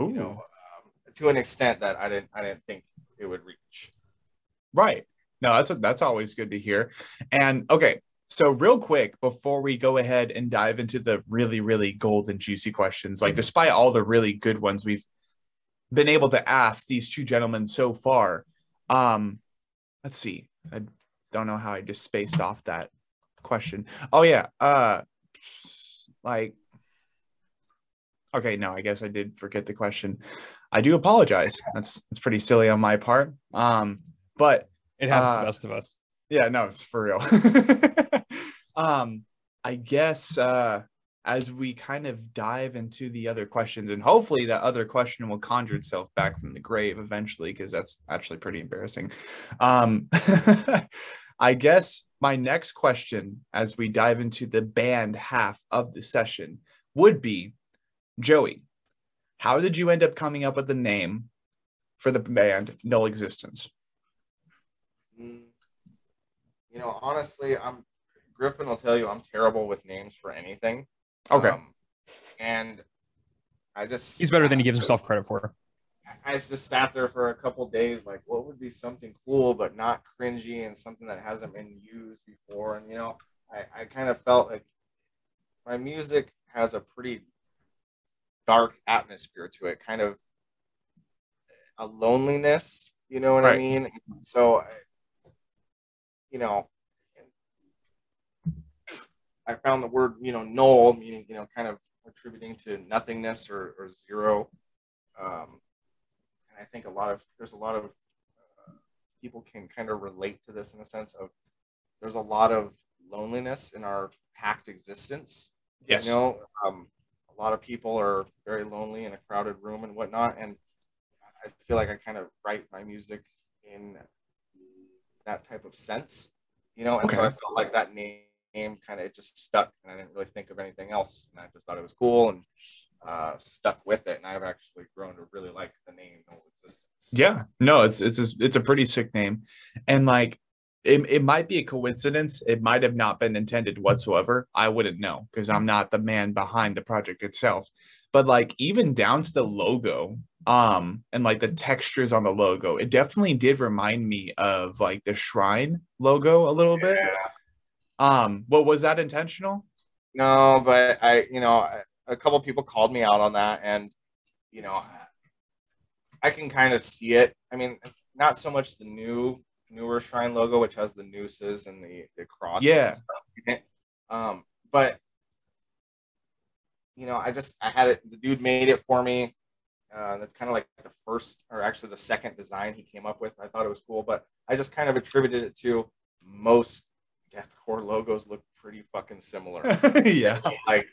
Ooh. you know, um, to an extent that I didn't I didn't think it would reach. Right. No, that's that's always good to hear. And okay, so real quick before we go ahead and dive into the really really golden juicy questions, like despite all the really good ones we've been able to ask these two gentlemen so far, um, let's see. I don't know how I just spaced off that question. Oh yeah, uh, like. Okay, no, I guess I did forget the question. I do apologize. That's that's pretty silly on my part. Um, but It happens to Uh, the best of us. Yeah, no, it's for real. um, I guess uh as we kind of dive into the other questions, and hopefully that other question will conjure itself back from the grave eventually, because that's actually pretty embarrassing. Um I guess my next question as we dive into the band half of the session would be Joey, how did you end up coming up with the name for the band Null Existence? Mm, You know, honestly, I'm Gryffyn will tell you I'm terrible with names for anything. Okay. Um, and I just He's better than he gives himself credit for. I just sat there for a couple days, like, what would be something cool but not cringy and something that hasn't been used before? And you know, I, I kind of felt like my music has a pretty dark atmosphere to it, kind of a loneliness. You know what I mean? So, I- you know, I found the word, you know, null, meaning, you know, kind of attributing to nothingness or, or zero. Um, and I think a lot of there's a lot of uh, people can kind of relate to this in the sense of there's a lot of loneliness in our packed existence. Yes. You know, um, a lot of people are very lonely in a crowded room and whatnot, and I feel like I kind of write my music in that type of sense. You know, and so I felt like that name kind of it just stuck, and I didn't really think of anything else, and I just thought it was cool and uh, stuck with it, and I've actually grown to really like the name Null Existence. Yeah, no, it's it's a, it's a pretty sick name, and like it, it might be a coincidence. It might have not been intended whatsoever. I wouldn't know because I'm not the man behind the project itself. But like even down to the logo, um, and like the textures on the logo, it definitely did remind me of like the Shrine logo a little bit. Um, what was that intentional? No, but I, you know, a couple people called me out on that, and you know, I can kind of see it. I mean, not so much the new newer Shrine logo, which has the nooses and the the cross. Yeah. Um, but you know, I just I had it. The dude made it for me. Uh, that's kind of like the first, or actually the second design he came up with. I thought it was cool, but I just kind of attributed it to most deathcore logos look pretty fucking similar. yeah. like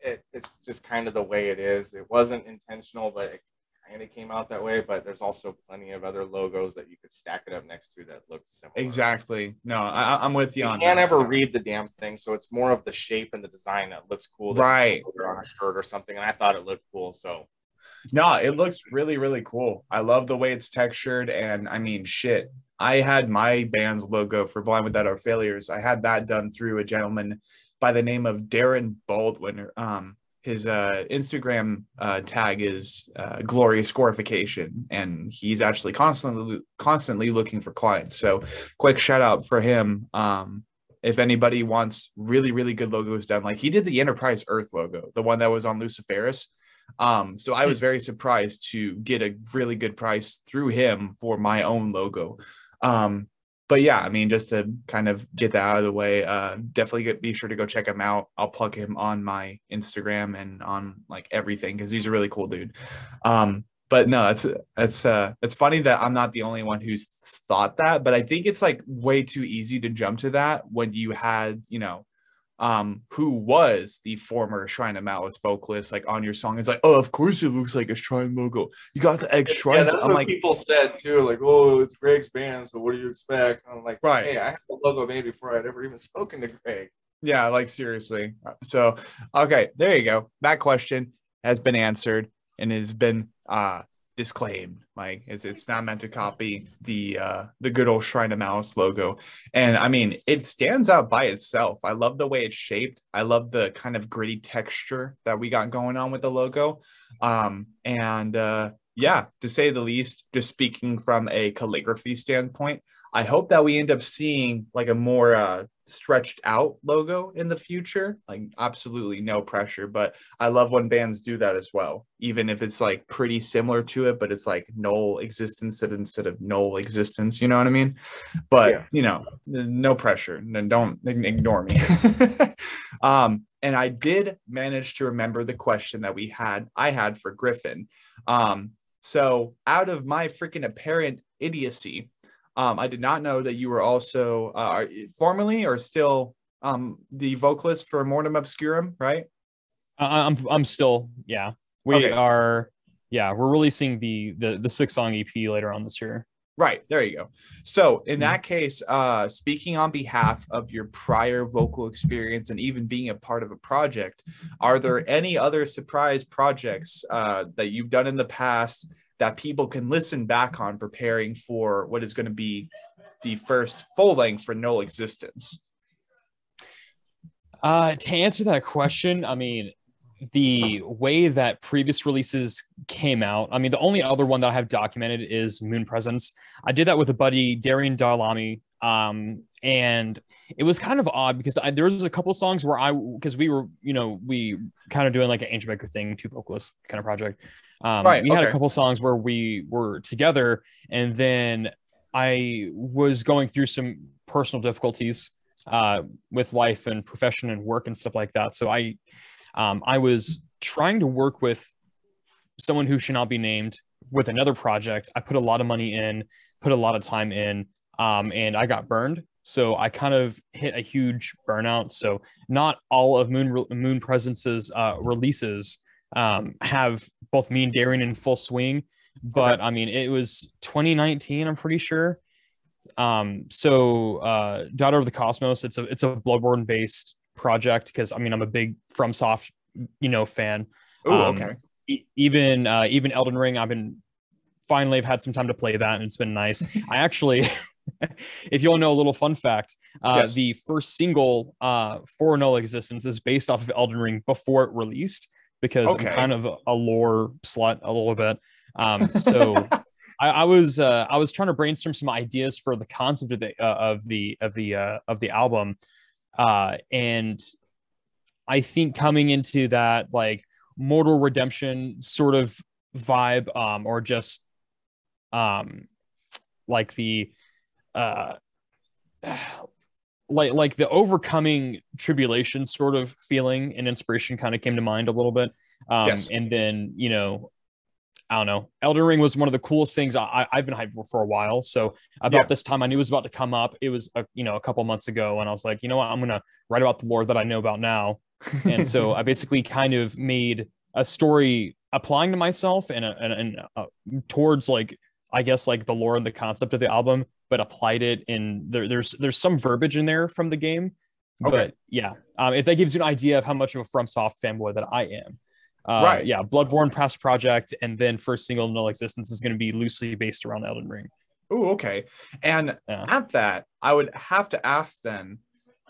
it, it's just kind of the way it is. It wasn't intentional, but it kind of came out that way. But there's also plenty of other logos that you could stack it up next to that look similar. Exactly. No, I, I'm with you, on. You on can't that. ever read the damn thing, so it's more of the shape and the design that looks cool. Right. on a shirt or something, and I thought it looked cool. So No, it looks really, really cool. I love the way it's textured. And I mean, shit. I had my band's logo for Blind Without Our Failures. I had that done through a gentleman by the name of Darren Baldwin. Um, his uh, Instagram uh, tag is uh, Glorious Scorification, and he's actually constantly constantly looking for clients. So, quick shout out for him. Um, if anybody wants really, really good logos done, like he did the Enterprise Earth logo, the one that was on Luciferous. Um, so I was very surprised to get a really good price through him for my own logo. Um, but yeah, I mean, just to kind of get that out of the way, uh, definitely get, be sure to go check him out. I'll plug him on my Instagram and on like everything because he's a really cool dude. Um, but no, it's it's uh it's funny that I'm not the only one who's thought that, but I think it's like way too easy to jump to that when you had, you know, um, who was the former Shrine of Malice vocalist, like on your song. It's like, oh, of course it looks like a Shrine logo. You got the X Shrine. yeah, that's I'm what like, people said too. Like, oh, it's Greg's band, so what do you expect? I'm like, Right. Hey, I had the logo made before I'd ever even spoken to Greg. yeah, like seriously. So, okay, there you go. That question has been answered and has been uh disclaimed. Like it's it's not meant to copy the uh the good old Shrine of Malice logo. And I mean, it stands out by itself. I love the way it's shaped. I love the kind of gritty texture that we got going on with the logo. Um and uh yeah, to say the least, just speaking from a calligraphy standpoint, I hope that we end up seeing like a more uh, stretched out logo in the future. Like, absolutely no pressure, but I love when bands do that as well, even if it's like pretty similar to it, but it's like null existence instead of null existence. You know what I mean? But Yeah. you know, no pressure. And don't ignore me. um, and I did manage to remember the question that we had. I had for Gryffyn. Um, so out of my freaking apparent idiocy, um, I did not know that you were also uh, formerly or still um, the vocalist for Mortem Obscurum, right? I- I'm I'm still yeah. We Okay, are yeah. We're releasing the the the six song EP later on this year. Right, there you go. So in Mhm. that case, uh, speaking on behalf of your prior vocal experience and even being a part of a project, are there any other surprise projects uh, that you've done in the past that people can listen back on preparing for what is going to be the first full length for Null Existence? Uh, to answer that question, I mean, the way that previous releases came out, I mean, the only other one that I have documented is Moon Presence. I did that with a buddy, Darian Darlami. Um, and it was kind of odd because I, there was a couple songs where I, because we were, you know, we kind of doing like an Angelmaker thing, two vocalist kind of project. Um, Right, we had a couple songs where we were together and then I was going through some personal difficulties uh, with life and profession and work and stuff like that. So I, um, I was trying to work with someone who should not be named with another project. I put a lot of money in, put a lot of time in, um, and I got burned. So I kind of hit a huge burnout. So not all of Moon Moon Presence's uh, releases um, have both me and Darian in full swing, but I mean it was 2019. I'm pretty sure. Um, so uh, Daughter of the Cosmos. It's a it's a Bloodborne based project because I mean I'm a big FromSoft you know fan. Oh, Um, okay. E- even uh, even Elden Ring. I've been finally I've had some time to play that and it's been nice. I actually, if you all know a little fun fact, uh, Yes. the first single uh, for Null Existence is based off of Elden Ring before it released because Okay. I'm kind of a lore slut a little bit. Um, so. I, I was uh, I was trying to brainstorm some ideas for the concept of the uh, of the of the uh, of the album, uh, and I think coming into that like mortal redemption sort of vibe, um, or just um, like the uh, like like the overcoming tribulation sort of feeling and inspiration kind of came to mind a little bit. Um, Yes. and then you know, I don't know. Elden Ring was one of the coolest things I, I've been hyped for for a while. So about Yeah. this time, I knew it was about to come up. It was a, you know a couple months ago, and I was like, you know what, I'm gonna write about the lore that I know about now. And so I basically kind of made a story applying to myself and and, and uh, towards like I guess like the lore and the concept of the album, but applied it in there. There's there's some verbiage in there from the game, Okay. but yeah, um, if that gives you an idea of how much of a FromSoft fanboy that I am. Uh, Right. Yeah. Bloodborne past project, and then first single null existence is going to be loosely based around Elden Ring. Oh, okay. And Yeah. at that, I would have to ask then.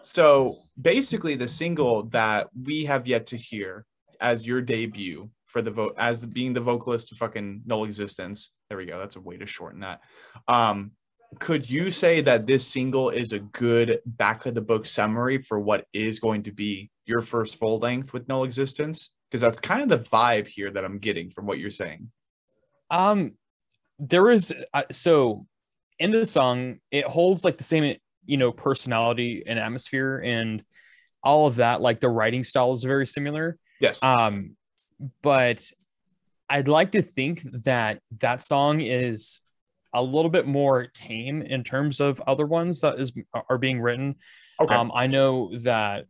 So basically, the single that we have yet to hear as your debut for the vote, as the, being the vocalist of fucking Null Existence. There we go. That's a way to shorten that. Um, could you say that this single is a good back of the book summary for what is going to be your first full length with Null Existence? Because that's kind of the vibe here that I'm getting from what you're saying. Um, there is uh, so in the song, it holds like the same, you know, personality and atmosphere and all of that. Like the writing style is very similar. Yes. Um, but I'd like to think that that song is a little bit more tame in terms of other ones that is are being written. okay. Um, I know that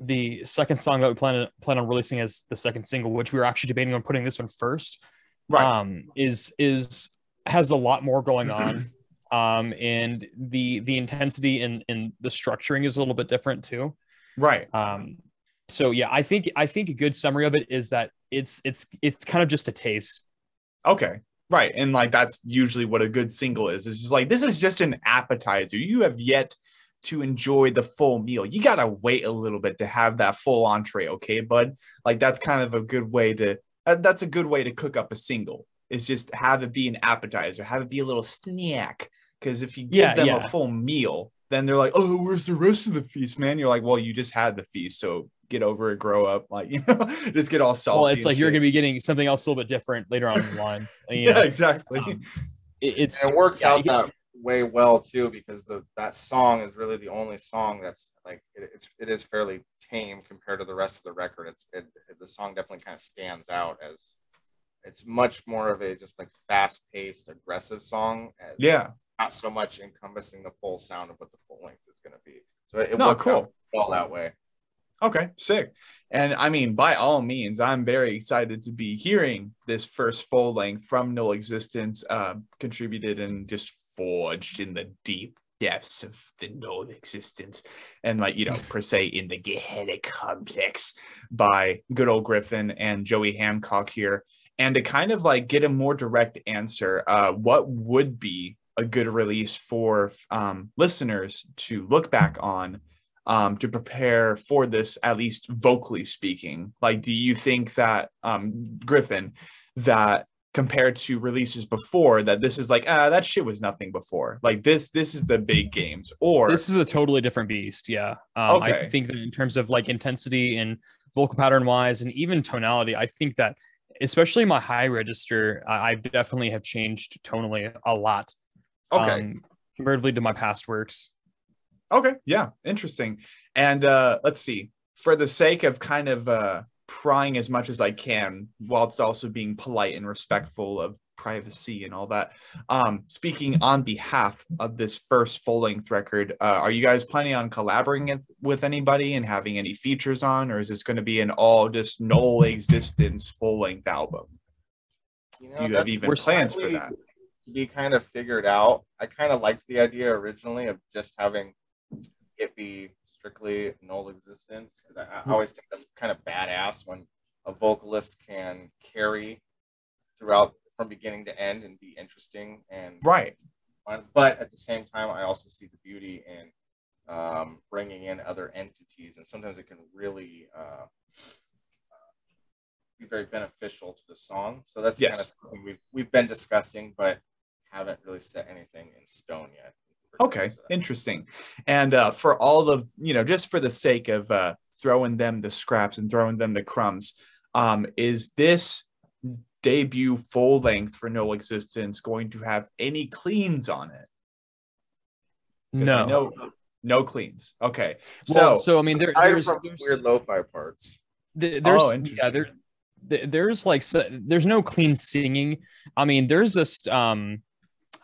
the second song that we plan plan on releasing as the second single, which we were actually debating on putting this one first, right. um, is is has a lot more going on. Um, and the the intensity and and the structuring is a little bit different too. right. Um, so yeah, I think I think a good summary of it is that it's it's it's kind of just a taste. Okay. Right. And like that's usually what a good single is. It's just like this is just an appetizer. You have yet to enjoy the full meal. You gotta wait a little bit to have that full entree, okay, bud? Like that's kind of a good way to that's a good way to cook up a single. Is just have it be an appetizer, have it be a little snack. Because if you give Yeah, them yeah. a full meal, then they're like, "Oh, where's the rest of the feast, man?" You're like, "Well, you just had the feast, so get over it, grow up." Like, you know, just get all salty. well, it's and like you're gonna be getting something else a little bit different later on in the line. You yeah, know, exactly. um, it, it's And it works yeah, out you- that way well too because the that song is really the only song that's like it, it's it is fairly tame compared to the rest of the record. It's it, the song definitely kind of stands out as it's much more of a just like fast paced aggressive song. as yeah. not so much encompassing the full sound of what the full length is going to be. So it, it No, worked cool. out well that way. Okay, sick. And I mean, by all means, I'm very excited to be hearing this first full length from Null Existence, uh, contributed and just forged in the deep depths of the Null Existence, and like you know, per se in the Gehenna complex by good old Gryffyn and Joey Hancock here. And to kind of like get a more direct answer, uh, what would be a good release for um, listeners to look back on um, to prepare for this, at least vocally speaking? Like, do you think that, um, Gryffyn, that compared to releases before, that this is like, ah, that shit was nothing before? Like this, this is the big games, or this is a totally different beast. Yeah. Um, Okay. I think that in terms of like intensity and vocal pattern wise, and even tonality, I think that especially my high register, I, I definitely have changed tonally a lot. okay, um, comparatively to my past works. Okay, yeah, interesting. And uh, let's see, for the sake of kind of uh, prying as much as I can, whilst also being polite and respectful of privacy and all that. Um, speaking on behalf of this first full length record, uh, are you guys planning on collaborating with anybody and having any features on, or is this going to be an all just null existence full length album? You Do you have even plans for that? To be kind of figured out. I kind of liked the idea originally of just having it be strictly null existence because I, I always think that's kind of badass when a vocalist can carry throughout from beginning to end and be interesting and Right. fun. But at the same time, I also see the beauty in um, bringing in other entities, and sometimes it can really uh, be very beneficial to the song. So that's Yes. kind of something we've we've been discussing, but haven't really set anything in stone yet. Okay, interesting. And uh, for all of you know, just for the sake of uh, throwing them the scraps and throwing them the crumbs, um, is this debut full length for Null Existence going to have any cleans on it? I No, know- No cleans. Okay. Well, So, so I mean, there, there's, from there's weird lo-fi parts. Th- there's Oh, yeah, interesting. there, there's like so, there's no clean singing. I mean, there's just um,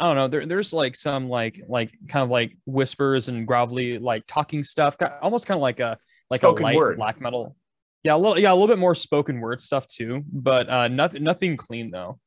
I don't know. There, there's like some like like kind of like whispers and gravelly like talking stuff, almost kind of like a like Spoken a light word. black metal. Yeah, a little yeah, a little bit more spoken word stuff too, but uh, nothing nothing clean though.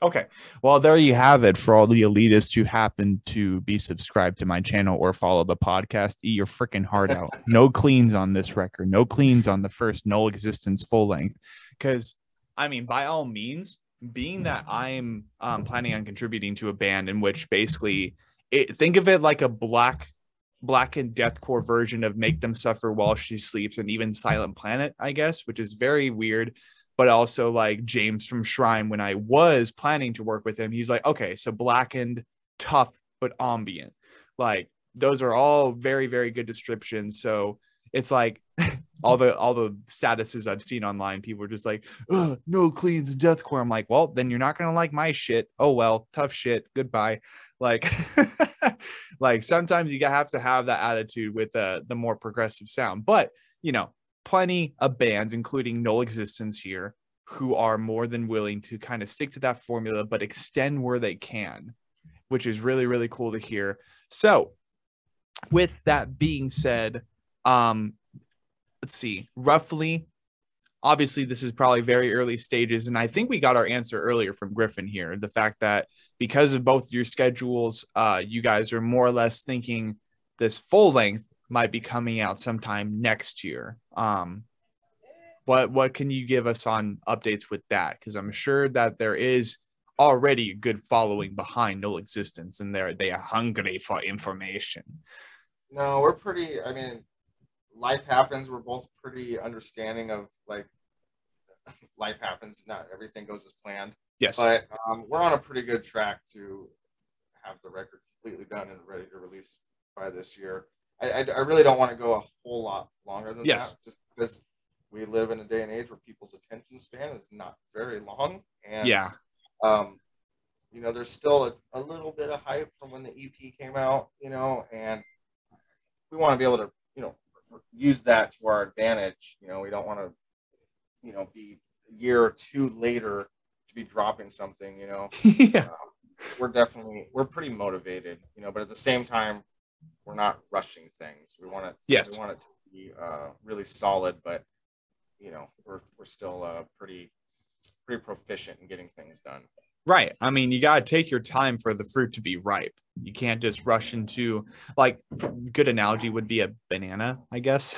Okay. Well, there you have it for all the elitists who happen to be subscribed to my channel or follow the podcast. Eat your freaking heart out. No cleans on this record. No cleans on the first null existence full length. Because, I mean, by all means, being that I'm um, planning on contributing to a band in which basically it, think of it like a black black and deathcore version of make them suffer while she sleeps and even silent planet i guess which is very weird but also like James from Shrine when I was planning to work with him. He's like, okay, so blackened, tough, but ambient. Like those are all very, very good descriptions. So it's like all the all the statuses I've seen online, people are just like, no cleans and deathcore. I'm like, well, then you're not gonna like my shit. Oh well, tough shit. Goodbye. Like, like sometimes you have to have that attitude with the the more progressive sound. But you know, plenty of bands, including Null Existence here, who are more than willing to kind of stick to that formula, but extend where they can, which is really, really cool to hear. So, with that being said, um, let's see, roughly, obviously, this is probably very early stages. And I think we got our answer earlier from Gryffyn here the fact that because of both your schedules, uh, you guys are more or less thinking this full length might be coming out sometime next year. Um, what what can you give us on updates with that? Because I'm sure that there is already a good following behind Null Existence, and they're they are hungry for information. No, we're pretty. I mean, life happens. We're both pretty understanding of like life happens. Not everything goes as planned, Yes. but um, we're on a pretty good track to have the record completely done and ready to release by this year. I, I, I really don't want to go a whole lot longer than Yes. that, just because we live in a day and age where people's attention span is not very long. And yeah. um, you know, there's still a, a little bit of hype from when the EP came out, you know, and we want to be able to, you know, use that to our advantage. You know, we don't want to, you know, be a year or two later to be dropping something, you know. yeah. We're definitely we're pretty motivated, you know, but at the same time, we're not rushing things. We want it Yes. we want it to be uh, really solid, but you know, we're we're still uh, pretty pretty proficient in getting things done. Right. I mean, you got to take your time for the fruit to be ripe. You can't just rush into like good analogy would be a banana, I guess.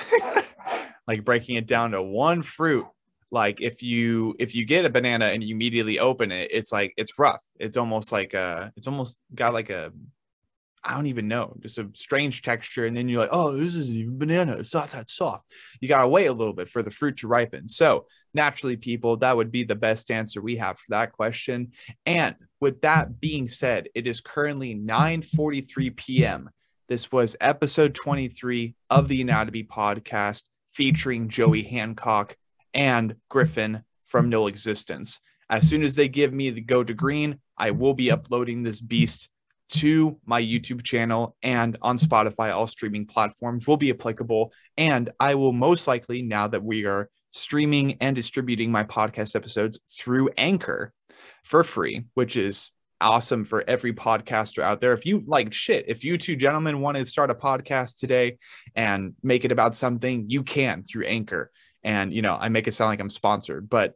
like breaking it down to one fruit. Like if you if you get a banana and you immediately open it, it's like it's rough. It's almost like a it's almost got like a I don't even know, just a strange texture. And then you're like, oh, this isn't even banana. It's not that soft. You got to wait a little bit for the fruit to ripen. So, naturally, people, that would be the best answer we have for that question. And with that being said, it is currently 9:43 p.m. This was episode 23 of the Anatomy podcast featuring Joey Hancock and Gryffyn from Null Existence. As soon as they give me the go to green, I will be uploading this beast to my YouTube channel and on Spotify. All streaming platforms will be applicable. And I will most likely, now that we are streaming and distributing my podcast episodes through Anchor for free, which is awesome for every podcaster out there. If you like shit, if you two gentlemen want to start a podcast today and make it about something, you can through Anchor. And, you know, I make it sound like I'm sponsored, but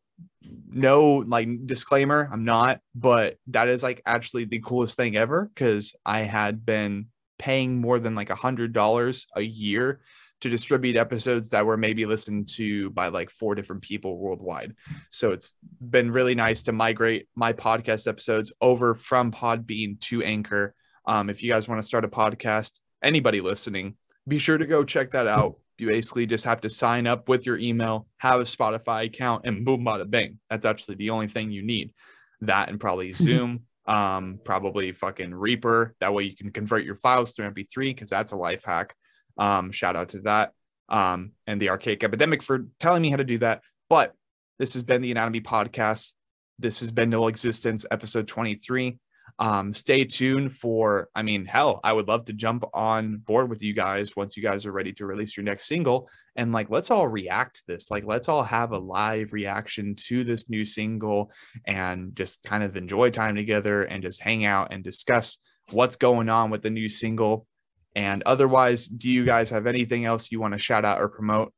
no like disclaimer i'm not but that is like actually the coolest thing ever because i had been paying more than like a hundred dollars a year to distribute episodes that were maybe listened to by like four different people worldwide. So it's been really nice to migrate my podcast episodes over from podbean to anchor. Um, if you guys want to start a podcast anybody listening be sure to go check that out you basically just have to sign up with your email, have a Spotify account, and boom, bada bing. That's actually the only thing you need. That and probably Zoom, um, probably fucking Reaper. That way you can convert your files to MP3 because that's a life hack. Um, shout out to that. Um, and the Archaic Epidemic for telling me how to do that. But this has been the Anatomy Podcast. This has been Null Existence, episode 23. Um, stay tuned for, I mean, hell, I would love to jump on board with you guys once you guys are ready to release your next single. And like, let's all react to this. Like, let's all have a live reaction to this new single and just kind of enjoy time together and just hang out and discuss what's going on with the new single. And otherwise, do you guys have anything else you want to shout out or promote?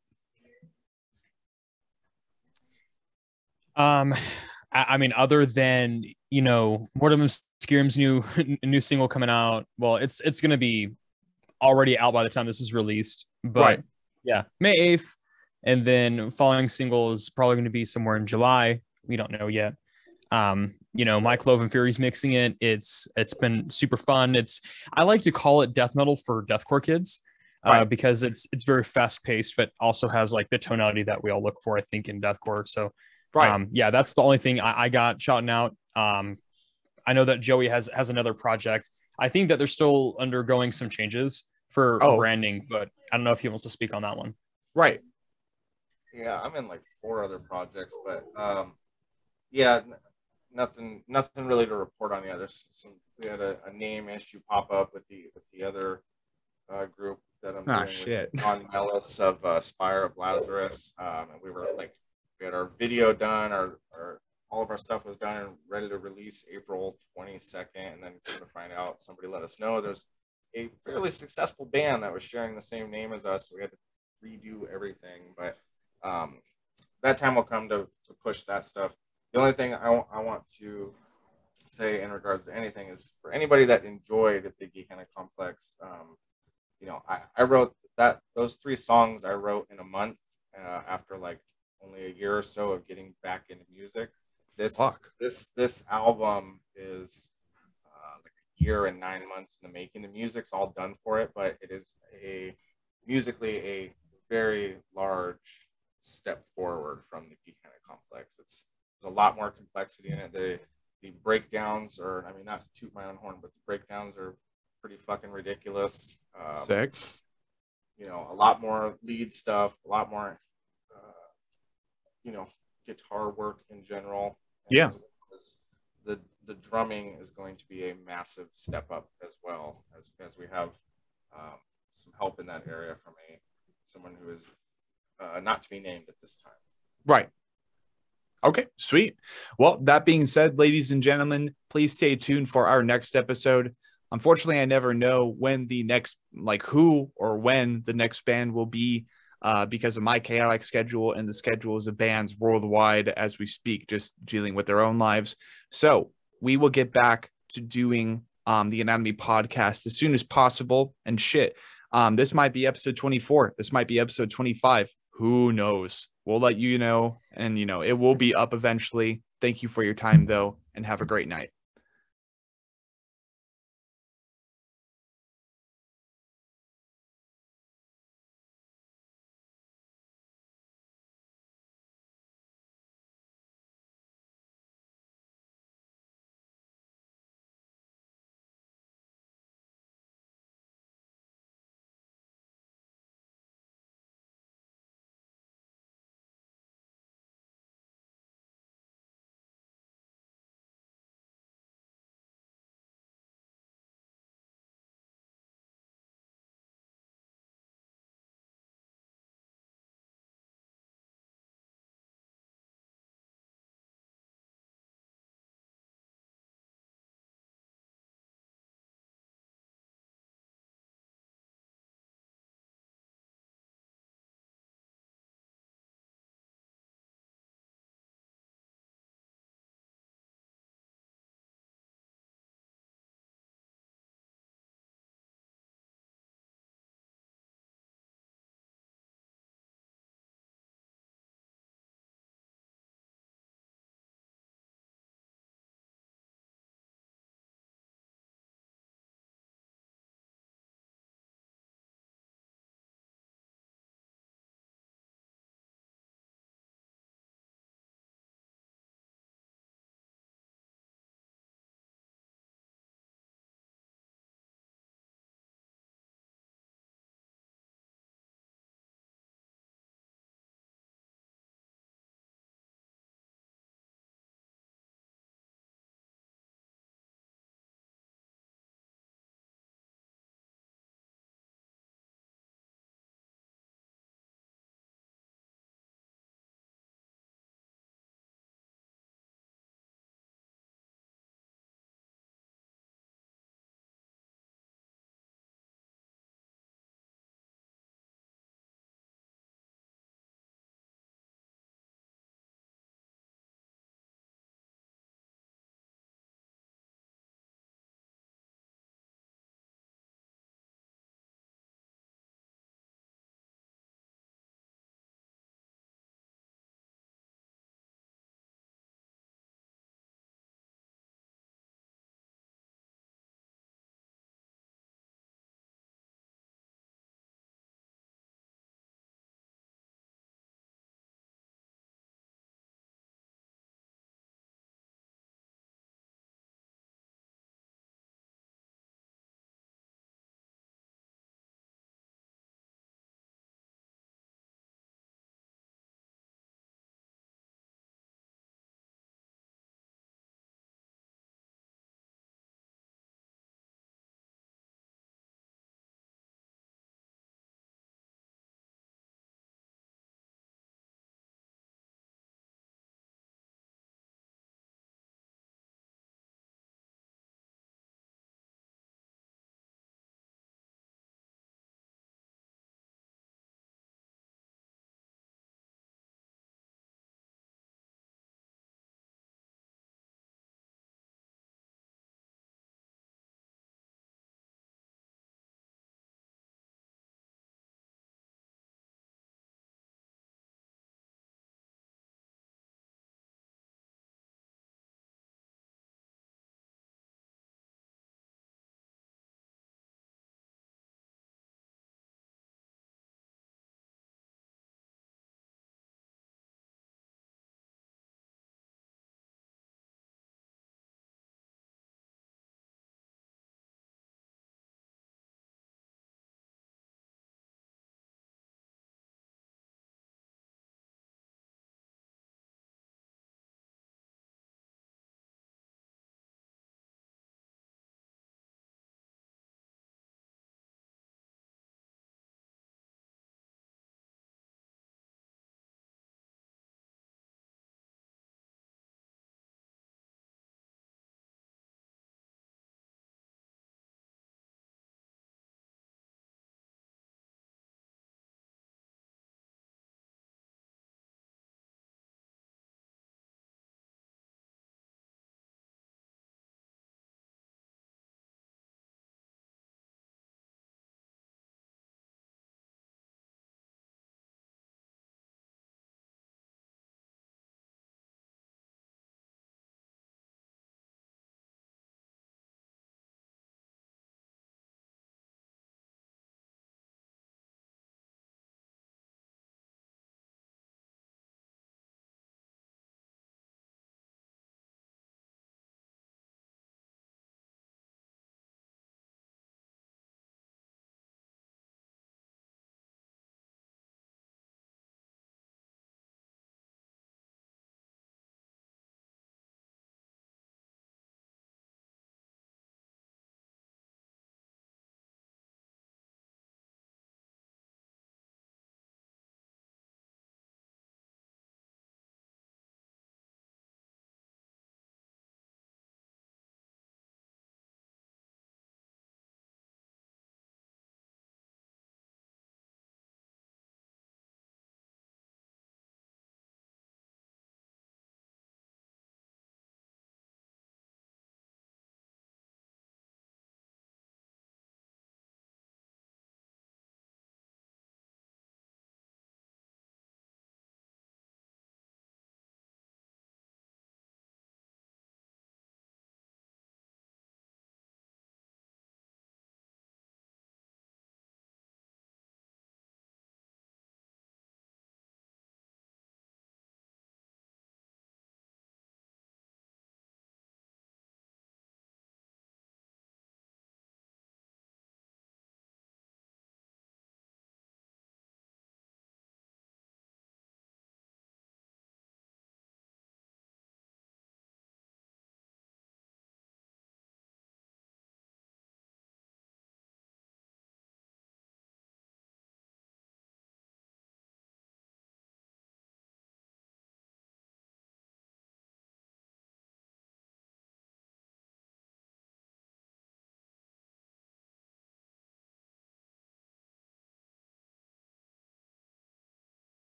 Um, I, mean, other than you know, Mortem Skirm's new new single coming out. Well, it's it's gonna be already out by the time this is released. But right. yeah, May eighth, and then following single is probably going to be somewhere in July. We don't know yet. Um, you know, Mike Love Fury's mixing it. It's it's been super fun. It's I like to call it death metal for deathcore kids. Uh, because it's it's very fast paced, but also has like the tonality that we all look for, I think, in deathcore. So Right. Um, yeah, that's the only thing I, I got shouting out. Um, I know that Joey has has another project. I think that they're still undergoing some changes for oh. branding, but I don't know if he wants to speak on that one. Right. Yeah, I'm in like four other projects, but um, yeah, n- nothing nothing really to report on the others. Some we had a, a name issue pop up with the with the other uh, group that I'm oh, doing shit. with John Ellis of uh, Spire of Lazarus, um, and we were like we had our video done, our, our all of our stuff was done and ready to release April 22nd. And then to find out, somebody let us know there's a fairly successful band that was sharing the same name as us. So we had to redo everything. But um, that time will come to, to push that stuff. The only thing I, I want to say in regards to anything is for anybody that enjoyed the Gehenna Complex, um, you know, I, I wrote that those three songs I wrote in a month uh, after like only a year or so of getting back into music. This Fuck. this this album is uh, like a year and nine months in the making. The music's all done for it, but it is a musically a very large step forward from the Gehenna Complex. It's there's a lot more complexity in it. The the breakdowns are, I mean, not to toot my own horn, but the breakdowns are pretty fucking ridiculous. Um, Sick. You know, a lot more lead stuff, a lot more you know guitar work in general. Yeah. The the drumming is going to be a massive step up as well as as we have um, some help in that area from a someone who is uh, not to be named at this time. Right. Okay, sweet. Well, that being said, ladies and gentlemen, please stay tuned for our next episode. Unfortunately, I never know when the next, like who or when the next band will be uh, because of my chaotic schedule and the schedules of bands worldwide as we speak, just dealing with their own lives. So we will get back to doing um, the Anatomy podcast as soon as possible. And shit, um, this might be episode 24. This might be episode 25. Who knows? We'll let you know. And, you know, it will be up eventually. Thank you for your time, though, and have a great night.